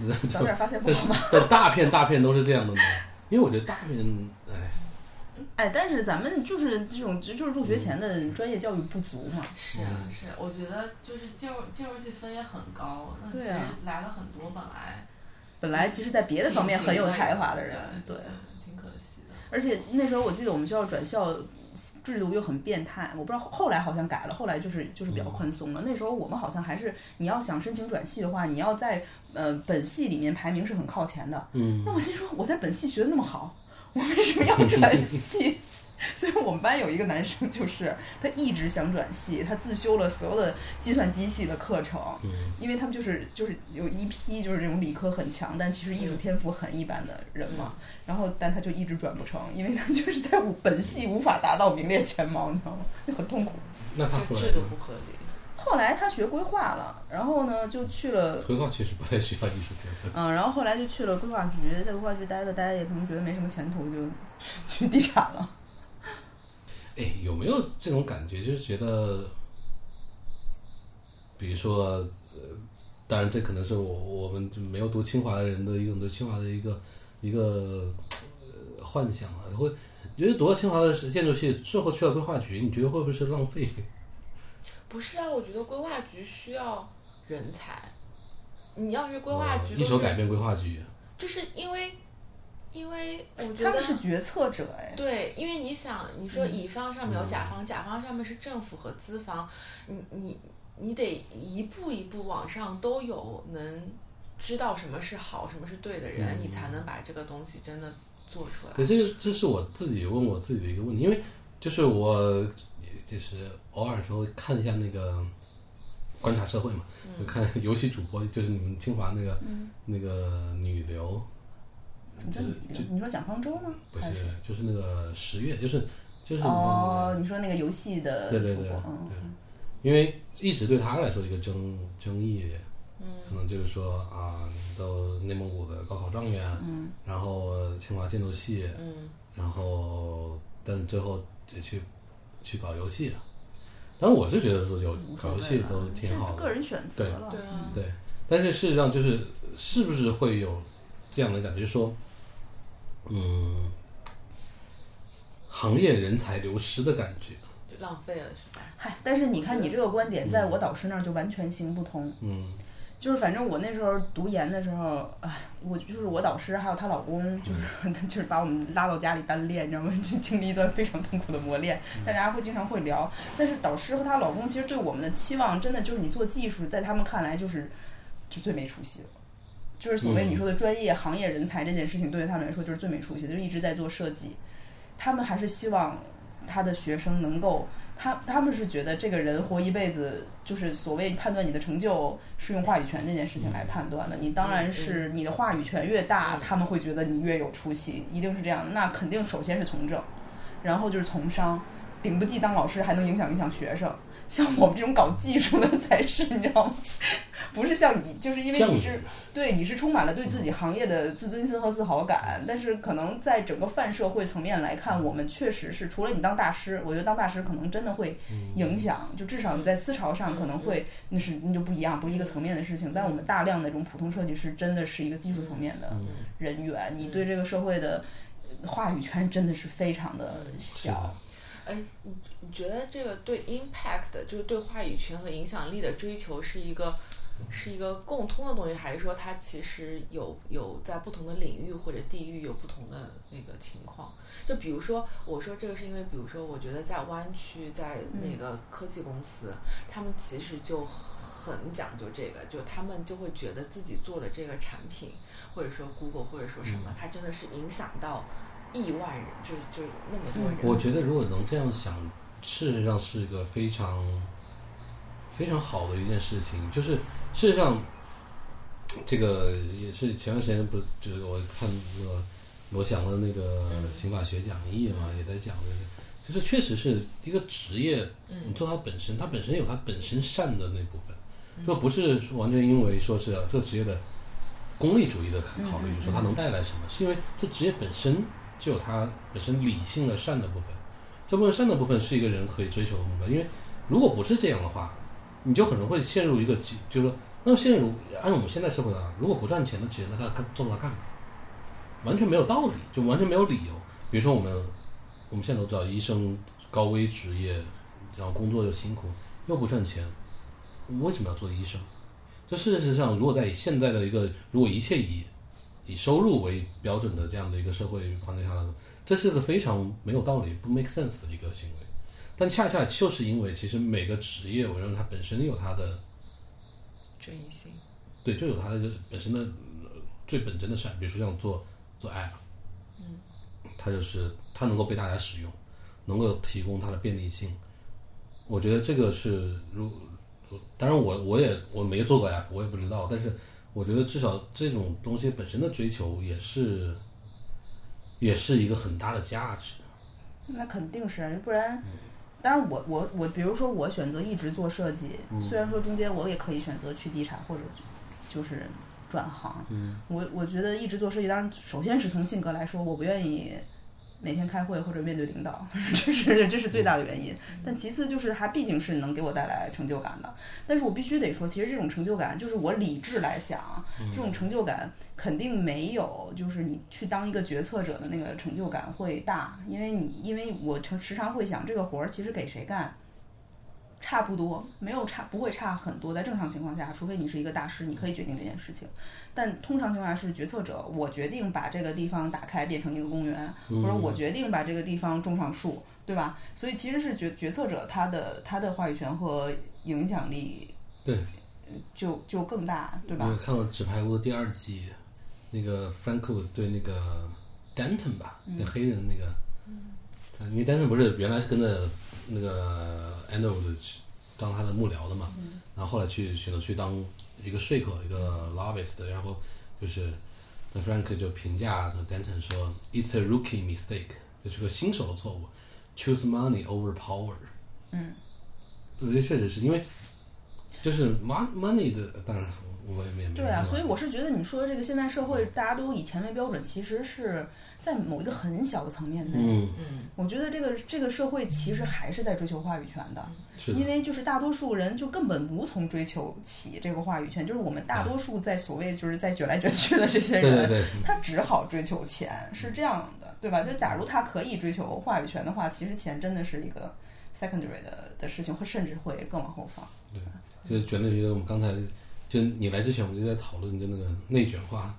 就早点发现不好吗？但大片大片都是这样的吗，因为我觉得大片，哎，哎，但是咱们就是这种，就就是入学前的专业教育不足嘛。是啊是，我觉得就是进入进入去分也很高，那其实来了很多本来本来其实，在别的方面很有才华的人，对对。挺可惜的。而且那时候我记得我们学校转校制度又很变态，我不知道后后来好像改了，后来就是就是比较宽松了。那时候我们好像还是你要想申请转系的话，你要在呃本系里面排名是很靠前的。嗯，那我心说我在本系学的那么好，我为什么要转系？所以我们班有一个男生，就是他一直想转系，他自修了所有的计算机系的课程，嗯因为他们就是就是有一批就是这种理科很强，但其实艺术天赋很一般的人嘛。然后，但他就一直转不成，因为他就是在本系无法达到名列前茅，你知道吗？就很痛苦。那他后来这制度不合理。后来他学规划了，然后呢就去了，规划其实不太需要艺术天分。嗯，然后后来就去了规划局，在规划局待着待着，也可能觉得没什么前途，就 去地产了。哎，有没有这种感觉？就是觉得，比如说，呃，当然这可能是我我们就没有读清华的人的一种对清华的一个一个、呃、幻想啊，会觉得读了清华的建筑系最后去了规划局，你觉得会不会是浪费？不是啊，我觉得规划局需要人才。你要是规划局哦一手改变规划局，就是因为，因为我觉得他们是决策者，哎，对，因为你想，你说嗯。乙方上面有甲方，甲方上面是政府和资方，你你你得一步一步往上都有能知道什么是好，什么是对的人，嗯。你才能把这个东西真的做出来。对，这个这是我自己问我自己的一个问题，因为就是我就是偶尔时候看一下那个观察社会嘛，就看游戏主播，就是你们清华那个、那个女流，你这就是就你说蒋方舟吗？不是还就是那个十月，就是就是哦，你说那个游戏的对对对主播，嗯对，因为一直对他来说一个争争议，嗯可能就是说啊，你都内蒙古的高考状元，嗯然后清华建筑系，嗯然后但最后也去去搞游戏了。但我是觉得说有搞游戏都挺好的，个人选择了，对啊，对。但是事实上就是是不是会有这样的感觉，就是说，嗯，行业人才流失的感觉？对浪费了是吧？嗨，但是你看你这个观点，在我导师那儿就完全行不通。嗯就是反正我那时候读研的时候，哎，我就是我导师还有她老公，就是、就是把我们拉到家里单练，你知道吗？就经历一段非常痛苦的磨练，大家会经常会聊。但是导师和她老公其实对我们的期望，真的就是你做技术，在他们看来就是就最没出息了。就是所谓你说的专业行业人才这件事情，对于他们来说就是最没出息的，就一直在做设计。他们还是希望他的学生能够，他他们是觉得这个人活一辈子，就是所谓判断你的成就是用话语权这件事情来判断的。你当然是你的话语权越大，他们会觉得你越有出息，一定是这样。那肯定首先是从政，然后就是从商，顶不济当老师还能影响影响学生。像我们这种搞技术的才是，你知道吗？不是像你，就是因为你是对你是充满了对自己行业的自尊心和自豪感，但是可能在整个泛社会层面来看，我们确实是除了你当大师，我觉得当大师可能真的会影响，就至少你在思潮上可能会那是那就不一样，不是一个层面的事情。但我们大量的这种普通设计师真的是一个技术层面的人员，你对这个社会的话语权真的是非常的小。哎，你你觉得这个对 impact 就是对话语权和影响力的追求是一个是一个共通的东西，还是说它其实有有在不同的领域或者地域有不同的那个情况？就比如说，我说这个是因为，比如说，我觉得在湾区，在那个科技公司，他们其实就很讲究这个，就他们就会觉得自己做的这个产品，或者说 Google 或者说什么，它真的是影响到亿万人，就就那么多人。我觉得如果能这样想，事实上是一个非常非常好的一件事情。就是事实上，这个也是前段时间不就是我看那个罗翔的那个刑法学讲义嘛，也在讲这个，就是确实是一个职业，你做它本身，它本身有它本身善的那部分，就不是完全因为说是这个职业的功利主义的考虑，说它能带来什么，是因为这职业本身就有它本身理性的善的部分。这部分善的部分是一个人可以追求的目标，因为如果不是这样的话，你就很容易陷入一个，就是说，那么现在按我们现在社会啊，如果不赚钱的职业，那他干做它干嘛？完全没有道理，就完全没有理由。比如说我们我们现在都知道，医生高危职业，然后工作又辛苦，又不赚钱，为什么要做医生？这事实上，如果在现在的一个如果一切以以收入为标准的这样的一个社会环境下来说，这是个非常没有道理、不 make sense 的一个行为。但恰恰就是因为，其实每个职业，我认为它本身有它的争议性。对，就有它的本身的呃最本真的善，比如说像做做 app，嗯，它就是它能够被大家使用，能够提供它的便利性。我觉得这个是如，当然我我也我没做过 app，我也不知道，但是我觉得至少这种东西本身的追求也是，也是一个很大的价值。那肯定是啊，不然，当然我我我，比如说我选择一直做设计，虽然说中间我也可以选择去地产或者就是转行，我我觉得一直做设计，当然首先是从性格来说，我不愿意每天开会或者面对领导，这是这是最大的原因。但其次就是它毕竟是能给我带来成就感的，但是我必须得说，其实这种成就感，就是我理智来想，这种成就感肯定没有就是你去当一个决策者的那个成就感会大，因为你因为我常时常会想，这个活儿其实给谁干？差不多，没有差，不会差很多。在正常情况下，除非你是一个大师，你可以决定这件事情。但通常情况下是决策者，我决定把这个地方打开变成一个公园，或者我决定把这个地方种上树，对吧？所以其实是决决策者他的他的话语权和影响力对，就就更大，对吧？我看过《纸牌屋》的第二季，那个 Franco 对那个 Danton 吧，那黑人那个，他因为 Danton 不是原来是跟着那个 Underwood 去当他的幕僚的嘛，然后后来去选择去当一个说客，一个 lobbyist，然后就是那 Frank 就评价那 Denton 说，It's a rookie mistake，这是个新手的错误，choose money over power。嗯，我觉得确实是因为就是 mon money 的，当然我也没没对啊，所以我是觉得你说的这个现代社会大家都以钱为标准，其实是在某一个很小的层面内。嗯，嗯。我觉得这个这个社会其实还是在追求话语权的，是的。因，为就是大多数人就根本无从追求起这个话语权，就是我们大多数在所谓就是在卷来卷去的这些人，对对对，他只好追求钱，是这样的，对吧？就假如他可以追求话语权的话，其实钱真的是一个 secondary 的的事情，会甚至会更往后放。对。就卷类觉得我们刚才就你来之前，我们就在讨论就那个内卷化，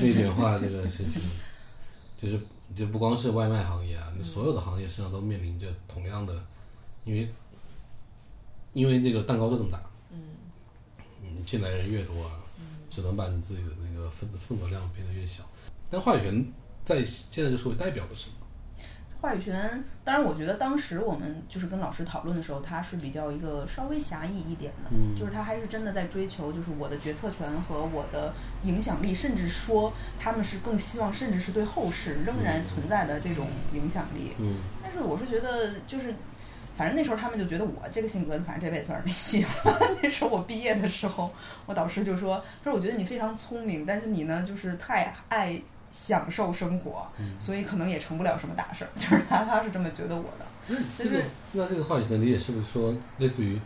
内卷化这个事情，就是就不光是外卖行业啊，你所有的行业实际上都面临着同样的，因为因为这个蛋糕就这么大，嗯，嗯，进来人越多，只能把你自己的那个份份额量变得越小。但话语权在现在就社会代表的是什么？话语权，当然，我觉得当时我们就是跟老师讨论的时候，他是比较一个稍微狭义一点的，嗯就是他还是真的在追求，就是我的决策权和我的影响力，甚至说他们是更希望，甚至是对后世仍然存在的这种影响力。嗯但是我是觉得，就是反正那时候他们就觉得我这个性格，反正这辈子算是没戏了。那时候我毕业的时候，我导师就说：“他说我觉得你非常聪明，但是你呢，就是太爱享受生活，所以可能也成不了什么大事儿。”就是他他是这么觉得我的。就是那这个话语权的理解是不是说类似于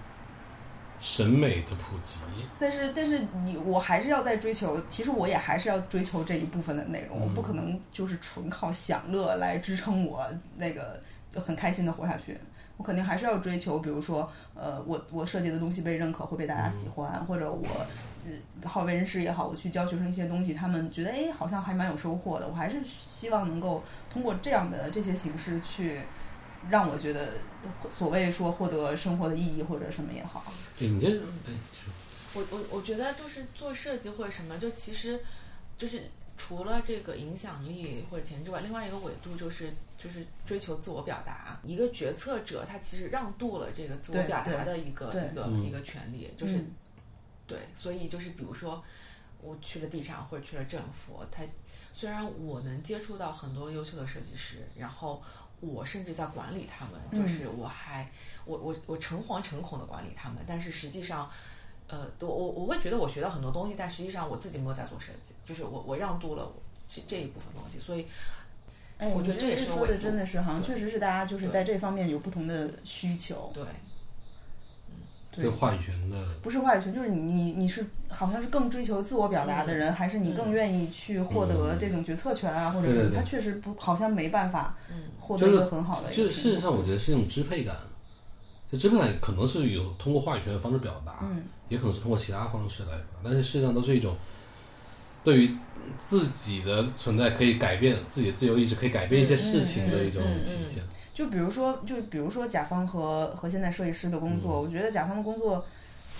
审美的普及？但是但是你我还是要在追求，其实我也还是要追求这一部分的内容，嗯我不可能就是纯靠享乐来支撑我那个就很开心的活下去。我肯定还是要追求，比如说，呃，我我设计的东西被认可，会被大家喜欢，或者我，呃，好为人师也好，我去教学生一些东西，他们觉得哎，好像还蛮有收获的。我还是希望能够通过这样的这些形式去让我觉得所谓说获得生活的意义或者什么也好。对，你这哎，我我我觉得就是做设计或者什么，就其实就是除了这个影响力或者钱之外，另外一个维度就是就是追求自我表达。一个决策者他其实让渡了这个自我表达的一个一个嗯一个权利，就是、嗯对，所以就是比如说我去了地产或者去了政府，他虽然我能接触到很多优秀的设计师，然后我甚至在管理他们，嗯就是我还我我我诚惶诚恐的管理他们，但是实际上。呃，我我我会觉得我学到很多东西，但实际上我自己没有在做设计，就是我我让渡了这这一部分东西，所以哎，我觉得这也是说的真的是，好像确实是大家就是在这方面有不同的需求。对这个话语权的不是话语权，就是你你你是好像是更追求自我表达的人，还是你更愿意去获得这种决策权啊，或者什么？对对对他确实不好像没办法嗯获得一个很好的就是就事实上，我觉得是一种支配感。这支配感可能是有通过话语权的方式表达，嗯也可能是通过其他方式来表达，但是事实上都是一种对于自己的存在可以改变自己的自由意志，可以改变一些事情的一种嗯嗯嗯体现。就比如说，就比如说甲方和和现在设计师的工作，我觉得甲方的工作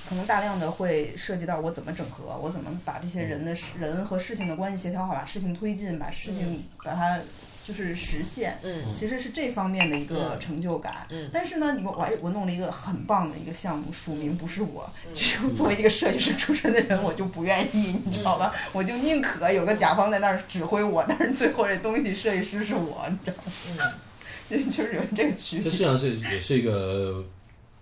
可能大量的会涉及到我怎么整合，我怎么把这些人的事人和事情的关系协调好，把事情推进，把事情把它就是实现。嗯其实是这方面的一个成就感。嗯但是呢，你我我还我弄了一个很棒的一个项目，署名不是我，嗯只有作为一个设计师出身的人，我就不愿意，你知道吧？我就宁可有个甲方在那儿指挥我，但是最后这东西设计师是我，你知道吗？嗯 就就是有这个区别。这实际上是也是一个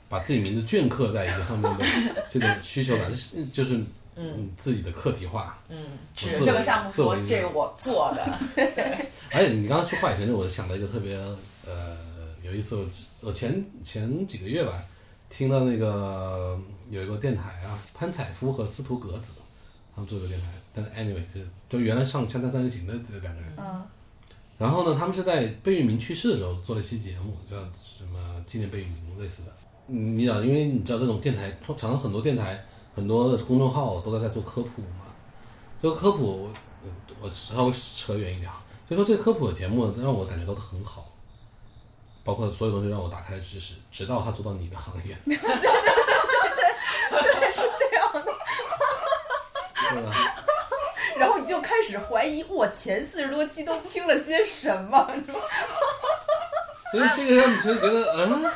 把自己名字镌刻在一个上面的这种需求感，就是嗯自己的客体化。嗯，我自我指这个项目自我这个我做的，而且你刚刚说话语权，我想到一个特别呃有意思，我我前前几个月吧，听到那个有一个电台啊，潘采夫和司徒格子，他们做的电台，但是 anyway 是就原来上《锵锵三人行》的这两个人，嗯然后呢，他们是在贝聿铭去世的时候做了一期节目，叫什么纪念贝聿铭类似的。嗯你知道，因为你知道这种电台，常常很多电台、很多的公众号都在在做科普嘛。这个科普，我我稍微扯远一点啊，就说这个科普的节目让我感觉到很好，包括所有东西让我打开了知识，直到他做到你的行业，对，是这样的。对吧？然后你就开始怀疑，我前四十多期都听了些什么，所以这个让你就觉得，嗯，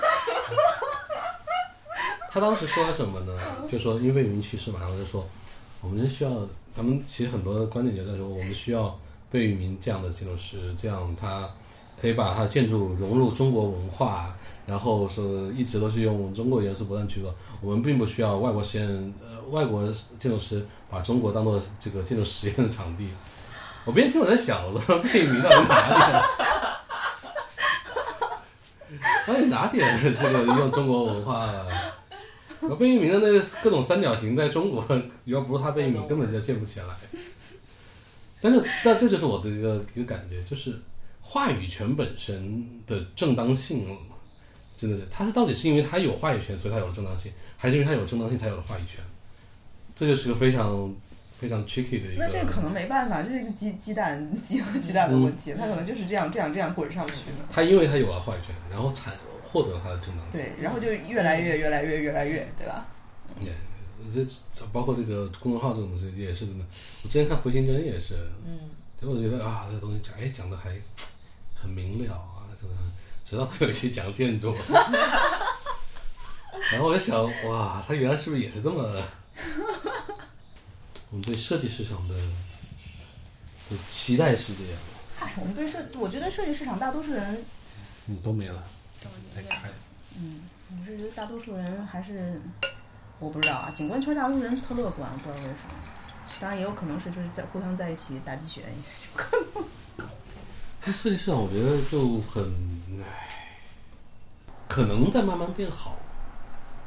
他当时说了什么呢？就说因为贝聿铭去世嘛，然后就说我们需要，他们其实很多的观点就在说，我们需要贝聿铭这样的建筑师，这样他可以把他的建筑融入中国文化，然后是一直都是用中国元素不断去做。我们并不需要外国实验，呃，外国建筑师把中国当做这个建筑实验的场地。我边听我在想，我说贝聿铭到底哪点？到底哪点这个用中国文化？我贝聿铭的那个各种三角形，在中国要不是他贝聿铭，根本就建不起来。但是，但这就是我的一个一个感觉，就是话语权本身的正当性，真的是，他是到底是因为他有话语权，所以他有了正当性，还是因为他有正当性才有了话语权？这就是个非常非常 tricky 的一个。那这个可能没办法，这是一个鸡鸡蛋鸡和鸡蛋的问题，它可能就是这样这样这样滚上去的。他因为他有了话语权，然后产获得了他的正当性。对，然后就越来越越来越越来越，对吧？也这这包括这个公众号这种东西也是真的。我之前看回形针也是，嗯，结果我觉得啊，这东西讲哎讲的还很明了啊，什么直到有一期讲建筑，然后我就想哇，他原来是不是也是这么？我们对设计市场的的期待是这样，嗨，我们对设，我觉得设计市场大多数人，嗯，都没了，再开。嗯，我是觉得大多数人还是，我不知道啊，景观圈大多数人特乐观，不知道为什么。当然也有可能是就是在互相在一起打鸡血，有可能。那设计市场我觉得就很，唉，可能在慢慢变好，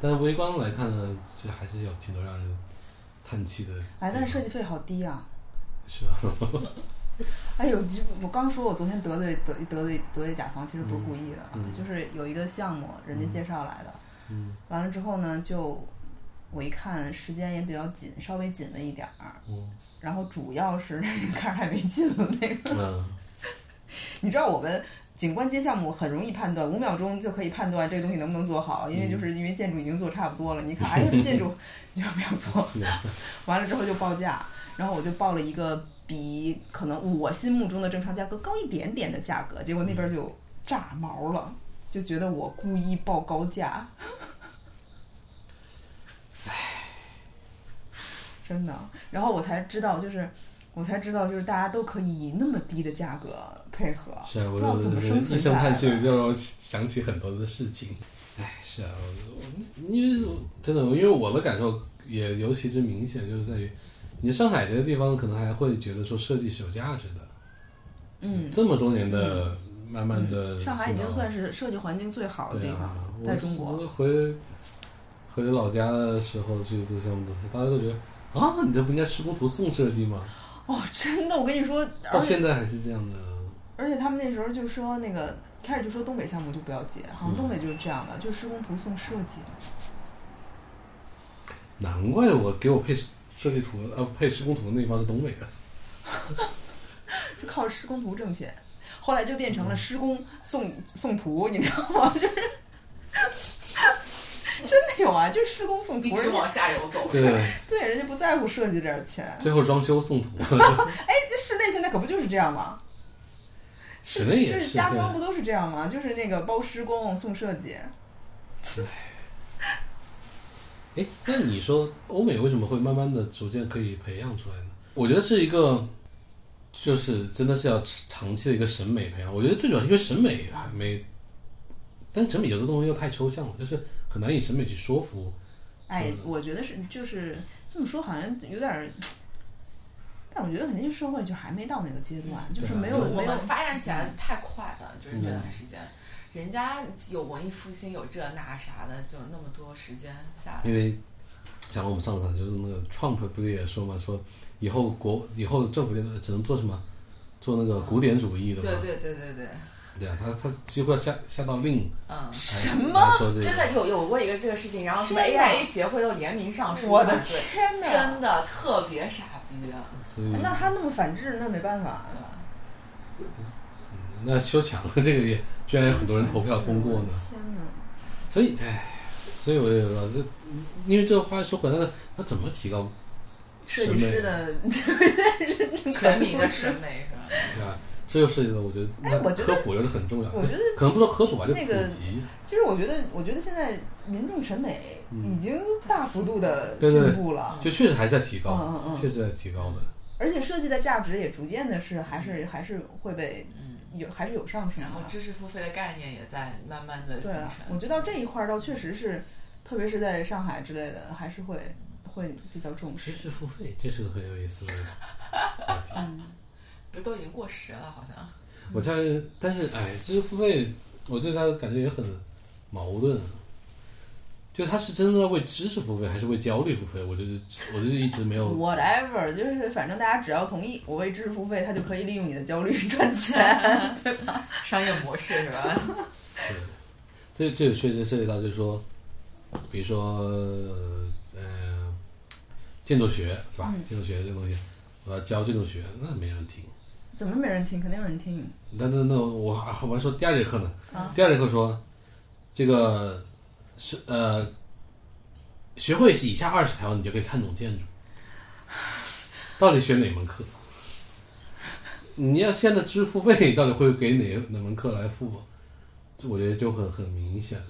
但是微观来看呢，这还是有挺多让人叹气的。哎，但是设计费好低啊！是啊，哎呦，就我刚说，我昨天得罪得得罪得罪甲方，其实不是故意的，啊，就是有一个项目，人家介绍来的，嗯完了之后呢，就我一看时间也比较紧，稍微紧了一点儿，嗯。然后主要是看着还没劲了那个。嗯，你知道我们景观街项目很容易判断，五秒钟就可以判断这个东西能不能做好，因为就是因为建筑已经做差不多了，你看，哎呀，这建筑你就没有做，完了之后就报价，然后我就报了一个比可能我心目中的正常价格高一点点的价格，结果那边就炸毛了，就觉得我故意报高价。唉真的，然后我才知道，就是我才知道，就是大家都可以以那么低的价格配合，是啊，我不知道怎么生一存下来声叹气，就让我想起很多的事情。哎，是啊，因为真的，因为我的感受也尤其之明显，就是在于，你上海这个地方可能还会觉得说设计是有价值的，嗯，这么多年的慢慢的、上海已经算是设计环境最好的地方了，，我在中国。我回回老家的时候去做项目的时候，大家都觉得啊，你这不应该施工图送设计吗？哦，真的，我跟你说，到现在还是这样的。而且他们那时候就说那个开始就说东北项目就不要接，好像嗯东北就是这样的，就是施工图送设计。难怪我给我配设计图呃配施工图的那一方是东北的。就靠施工图挣钱，后来就变成嗯了施工送送图，你知道吗？就是真的有啊，就是施工送图，一直往下游走。对，对人家不在乎设计这点钱。最后装修送图，哎，这室内现在可不就是这样吗？室内也就是是家装不。都是这样吗？就是那个包施工送设计。哎，那你说欧美为什么会慢慢的逐渐可以培养出来呢？我觉得是一个，就是真的是要长期的一个审美培养。我觉得最主要是因为审美还没，但是审美有的东西又太抽象了，就是很难以审美去说服。哎，我觉得是就是这么说，好像有点儿，但我觉得肯定是社会就还没到那个阶段，就是没有没有们发展起来太快了，就是这嗯段时间，人家有文艺复兴，有这那啥的，就那么多时间下来。因为像我们上次就是那个 Trump 不是也说嘛，说以后国以后政府只能做什么，做那个古典主义的嘛。对对对对对，对啊，他他几乎要下下到令嗯，什么这个真的有有过一个这个事情，然后什么 AIA 协会又联名上书我的天哪！真的特别傻逼啊，所以那他那么反制，那没办法。对吧？那修墙这个也居然有很多人投票通过呢。天哪！所以，唉，所以我也说这，因为这个话说回来了，那怎么提高设计师的全民 的审美是吧？对吧？这就涉及到我觉得哎我觉得科普又是很重要的，我觉得可能不说科普吧，就普那个及。其实我觉得，我觉得现在民众审美已经大幅度的嗯对对对进步了，就确实还在提高，嗯嗯嗯确实在提高的。而且设计的价值也逐渐的是还是还是会被嗯，有还是有上升然后的。知识付费的概念也在慢慢的形对啊，我。觉得到这一块儿倒确实是，特别是在上海之类的，还是会会比较重视知。识付费，这是个很有意思的话题。嗯，不是都已经过时了，好像。我家人，但是哎，知识付费，我对它的感觉也很矛盾。就他是真的在为知识付费，还是为焦虑付费？我就是，我就是一直没有。whatever，就是反正大家只要同意我为知识付费，他就可以利用你的焦虑 赚钱。对吧 商业模式是吧？对这这个确实涉及到，就是说，比如说，呃，建筑学是吧？建筑学这东西，我要教建筑学，那没人听。怎么没人听？肯定有人听。那那那我我还说第二节课呢，第二节课说，这个是呃，学会以下二十条，你就可以看懂建筑。到底选哪门课？你要现在支付费，到底会给哪哪门课来付？这我觉得就很很明显。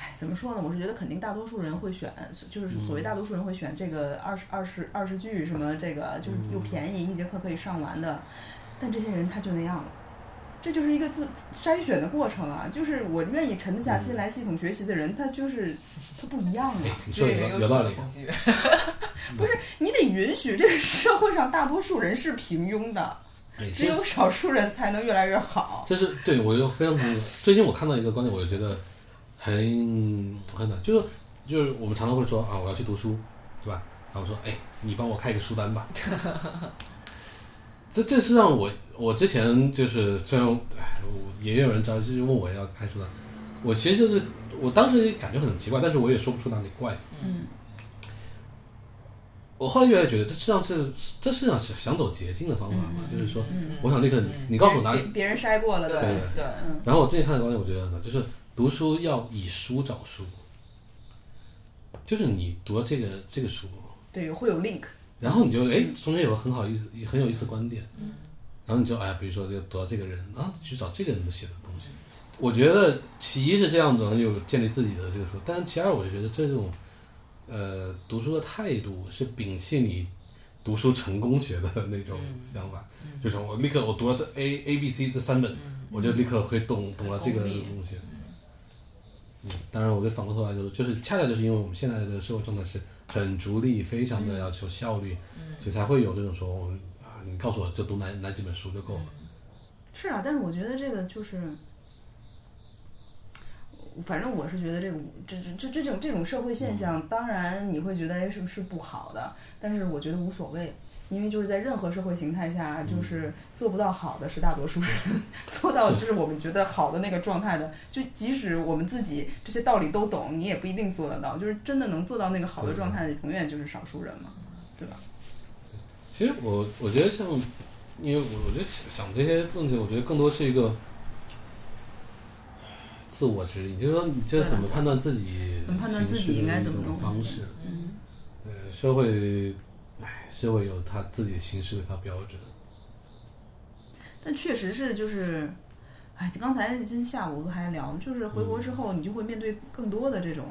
哎，怎么说呢？我是觉得肯定大多数人会选，就是所谓大多数人会选这个二十二十二十句什么这个，就是又便宜，一节课可以上完的。但这些人他就那样了，这就是一个自筛选的过程啊。就是我愿意沉得下心来系统学习的人，他就是他不一样啊。你说有有道理。不是，你得允许这个社会上大多数人是平庸的，只有少数人才能越来越好。这是对我就非常同意。最近我看到一个观点，我就觉得很很难，就是就是我们常常会说啊，我要去读书，对吧？然后说，哎，你帮我开一个书单吧。这这是让我我之前就是虽然也有人着急问我要开书单，我其实就是我当时感觉很奇怪，但是我也说不出哪里怪。嗯。我后来越来越觉得，这实际上是这实际上是想走捷径的方法嘛，就是说，我想立刻你你告诉我哪里别人筛过了的对对。然后我最近看的观点，我觉得呢，就是读书要以书找书，就是你读了这个这个书，对，会有 link，然后你就哎中间有个很好意思很有意思的观点，然后你就哎比如说就读到这个人啊，去找这个人的写的东西，我觉得其一是这样子能有建立自己的这个书，但是其二我就觉得这种。呃，读书的态度是摒弃你读书成功学的那种想法，就是我立刻我读了这 A A B C 这三本，我就立刻会懂懂了这个东西。嗯，当然，我就反过头来就是，就是恰恰就是因为我们现在的社会状态是很逐利，非常的要求效率，所以才会有这种说，我啊，你告诉我就读哪哪几本书就够了。是啊，但是我觉得这个就是。反正我是觉得这个这这这种这种社会现象，当然你会觉得哎是不是不好的，但是我觉得无所谓，因为就是在任何社会形态下，就是做不到好的是大多数人，做到就是我们觉得好的那个状态的，就即使我们自己这些道理都懂，你也不一定做得到，就是真的能做到那个好的状态的，永远就是少数人嘛，对吧？其实我我觉得像，因为我我觉得想这些问题，我觉得更多是一个。自我指引，就是说，你这怎么判断自己？怎么判断自己应该怎么弄？方式，嗯，对，社会，唉，社会有他自己的形式的他标准。但确实是，就是，哎，刚才今下午还聊，就是回国之后，你就会面对更多的这种，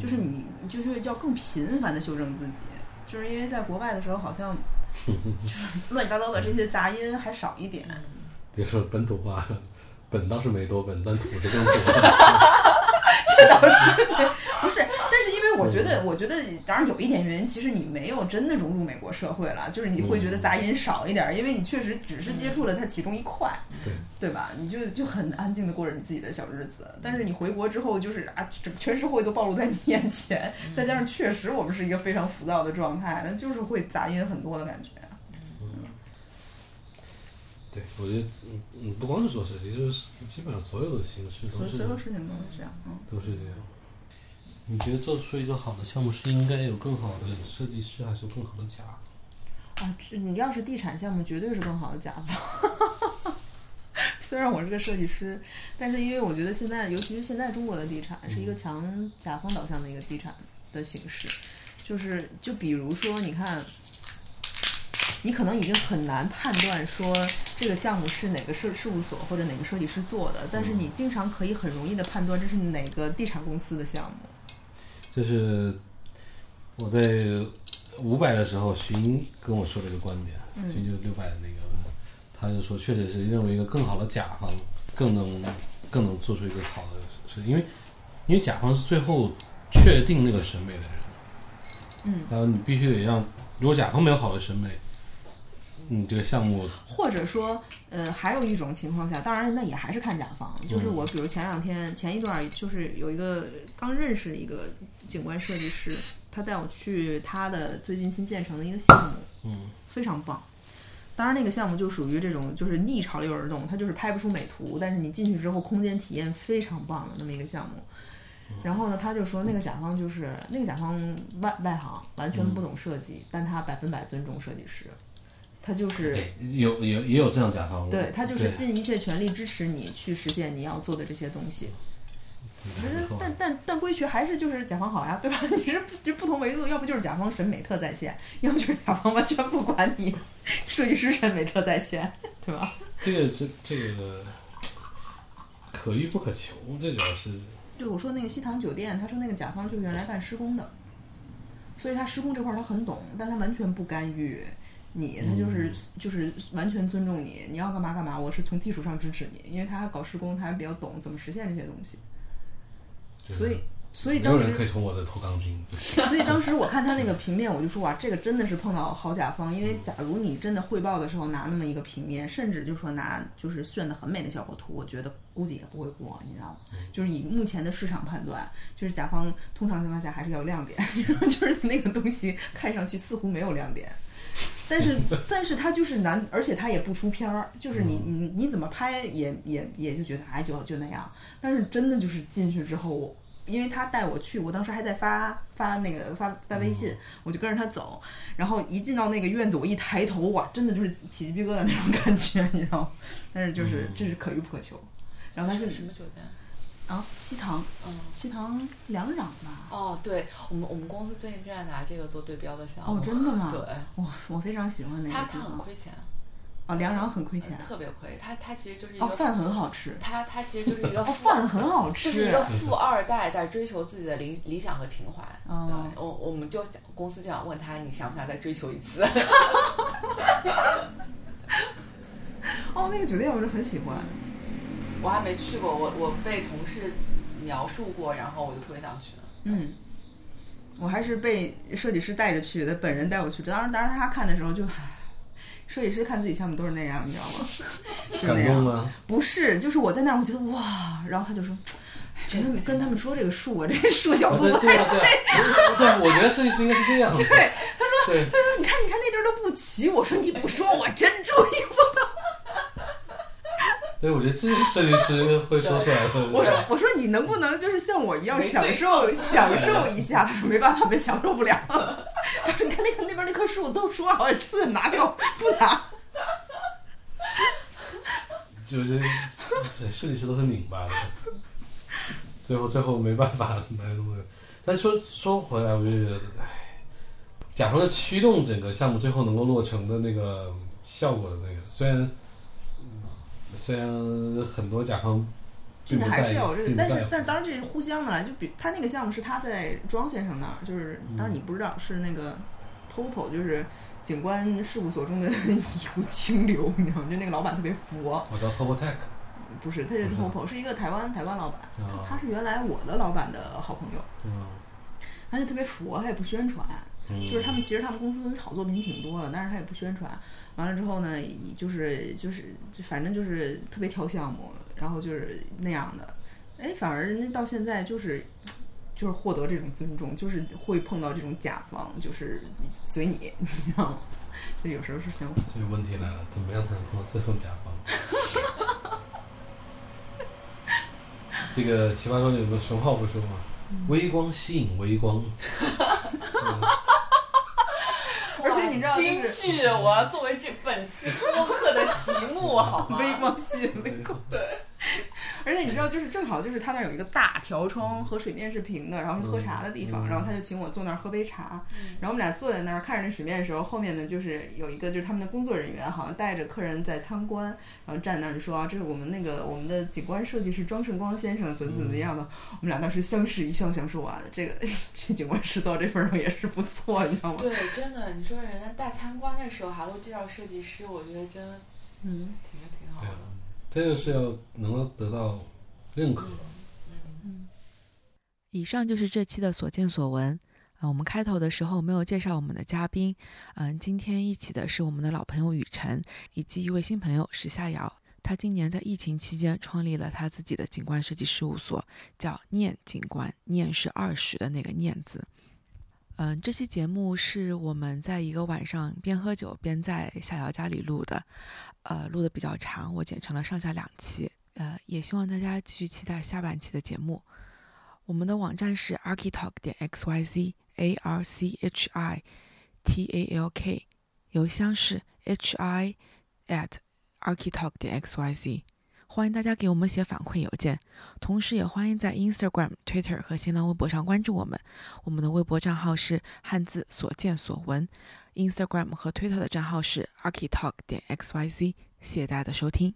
就是你就是要更频繁的修正自己，就是因为在国外的时候，好像 就是乱七八糟的这些杂音还少一点。别说本土化。本倒是没多本，但土是更多。这倒是对，不是，但是因为我觉得，我觉得当然有一点原因，其实你没有真的融入美国社会了，就是你会觉得杂音少一点，因为你确实只是接触了它其中一块，对对吧？你就就很安静的过着你自己的小日子。但是你回国之后，就是啊，整全社会都暴露在你眼前，再加上确实我们是一个非常浮躁的状态，那就是会杂音很多的感觉。对，我觉得嗯嗯，不光是做设计，就是基本上所有的形式都是。所有事情都是这样，嗯。都是这样。你觉得做出一个好的项目是应该有更好的设计师，还是更好的甲？啊，你要是地产项目，绝对是更好的甲方。虽然我是个设计师，但是因为我觉得现在，尤其是现在中国的地产是一个强甲方导向的一个地产的形式，就是就比如说，你看。你可能已经很难判断说这个项目是哪个事事务所或者哪个设计师做的，但是你经常可以很容易的判断这是哪个地产公司的项目。就是我在五百的时候，徐英跟我说了一个观点，徐英就是六百的那个，他就说确实是认为一个更好的甲方更能更能做出一个好的事，因为因为甲方是最后确定那个审美的人，嗯，然后你必须得让，如果甲方没有好的审美。嗯，这个项目，或者说，呃，还有一种情况下，当然那也还是看甲方。就是我，比如前两天前一段，就是有一个刚认识的一个景观设计师，他带我去他的最近新建成的一个项目，嗯，非常棒。当然那个项目就属于这种就是逆潮流而动，它就是拍不出美图，但是你进去之后空间体验非常棒的那么一个项目。然后呢，他就说那个甲方就是那个甲方外外行，完全不懂设计，但他百分百尊重设计师，他就是对，有有也有这样甲方，对他就是尽一切全力支持你去实现你要做的这些东西。对没错但但但归去还是就是甲方好呀，对吧？你是不就不同维度，要不就是甲方审美特在线，要不就是甲方完全不管你，设计师审美特在线，对吧？这个是这个可遇不可求，这主要是就我说那个西塘酒店，他说那个甲方就是原来干施工的，所以他施工这块儿他很懂，但他完全不干预你，他就是、就是完全尊重你，你要干嘛干嘛，我是从技术上支持你，因为他搞施工，他还比较懂怎么实现这些东西，所以所以没有当时人可以从我的偷钢筋。所以当时我看他那个平面，我就说哇，这个真的是碰到好甲方。因为假如你真的汇报的时候拿那么一个平面，甚至就说拿就是炫的很美的效果图，我觉得估计也不会过，你知道吗？就是以目前的市场判断，就是甲方通常情况下还是要亮点，就是那个东西看上去似乎没有亮点。但是，但是他就是难，而且他也不出片儿，就是你你你怎么拍也也也就觉得哎就就那样，但是真的就是进去之后，我因为他带我去，我当时还在发发那个发发微信，我就跟着他走，然后一进到那个院子，我一抬头，哇，真的就是起鸡皮疙瘩那种感觉，你知道吗？但是就是这是可遇不可求。然后他是什么酒店？啊，西塘，嗯，西塘两壤吧？哦，对我们我们公司最近正在拿这个做对标的项目。哦，真的 吗？对，我，我非常喜欢那个他他。很亏钱，哦，梁壤很亏钱。特别亏。他他其实就是一个哦，饭很好吃。他他其实就是一 个哦，饭很好吃。就是一个富二代在追求自己的理理想和情怀。哦对，我我们就想公司就想问他，你想不想再追求一次？哦，那个酒店我是很喜欢。我还没去过，我我被同事描述过，然后我就特别想去。嗯，我还是被设计师带着去的，本人带我去。当时，当时他看的时候就，唉设计师看自己项目都是那样，你知道吗？就那感动样。吗？不是，就是我在那儿，我觉得哇，然后他就说，哎跟他们跟他们说这个树啊，这个树角啊度不太对 我觉得设计师应该是这样的。对。他说，他说你看你看那地儿都不齐，我说你不说我真注意不到。对，我觉得这是设计师会说出来的。我说我说你能不能就是像我一样享受享受一下？他说没办法，没享受不了。他说你看那个那边那棵树都说好几次拿掉不拿。就是设计师都是拧巴的，最后最后没办法来弄的。但说说回来，我就觉得，唉，甲方的驱动整个项目最后能够落成的那个效果的那个，虽然嗯虽然很多甲方这个并不在意还是要有这，个，但是但是当然这是互相的啦。就比他那个项目是他在庄先生那儿，就是当然你不知道是那个 Topo，就是景观事务所中的 一股清流，你知道吗？就那个老板特别佛，我叫 Turbo Tech 不是他是嗯 Topo，是一个台湾台湾老板，他，他是原来我的老板的好朋友，嗯他就特别佛，他也不宣传。嗯，就是他们其实他们公司好作品挺多的，但是他也不宣传。完了之后呢，就是就是就反正就是特别挑项目，然后就是那样的。哎，反而人家到现在就是就是获得这种尊重，就是会碰到这种甲方，就是随你，你知道吗？就有时候是相互。所以问题来了，怎么样才能碰到这种甲方？这个奇葩说里有个熊浩不说吗？微光吸引微光，你知道京剧，我要作为这本次播客的题目，好吗？微光吸引微光。对，而且你知道，就是正好就是他那儿有一个大条窗和水面是平的，然后是喝茶的地方，嗯然后他就请我坐那儿喝杯茶，然后我们俩坐在那儿看着那水面的时候，后面呢就是有一个就是他们的工作人员好像带着客人在参观，然后站那儿说啊，这是我们那个我们的景观设计师庄胜光先生怎么怎么样的，我们俩当时相视一笑，想说啊，这个这景观师到这份儿上也是不错，你知道吗？对，真的，你说人家带参观的时候还会介绍设计师，我觉得真嗯，挺挺好的这个是要能够得到认可。以上就是这期的所见所闻。啊、我们开头的时候没有介绍我们的嘉宾，嗯、今天一起的是我们的老朋友雨辰，以及一位新朋友石夏瑶。他今年在疫情期间创立了他自己的景观设计事务所，叫念景观，念是二十的那个念字。嗯，这期节目是我们在一个晚上边喝酒边在夏瑶家里录的，呃，录的比较长，我剪成了上下两期。呃，也希望大家继续期待下半期的节目。我们的网站是 architalk 点 x y z，a r c h i t a l k，邮箱是 h i at architalk 点 x y z。欢迎大家给我们写反馈邮件，同时也欢迎在 Instagram、Twitter 和新浪微博上关注我们。我们的微博账号是汉字所见所闻，Instagram 和 Twitter 的账号是 architalk 点 xyz。谢谢大家的收听。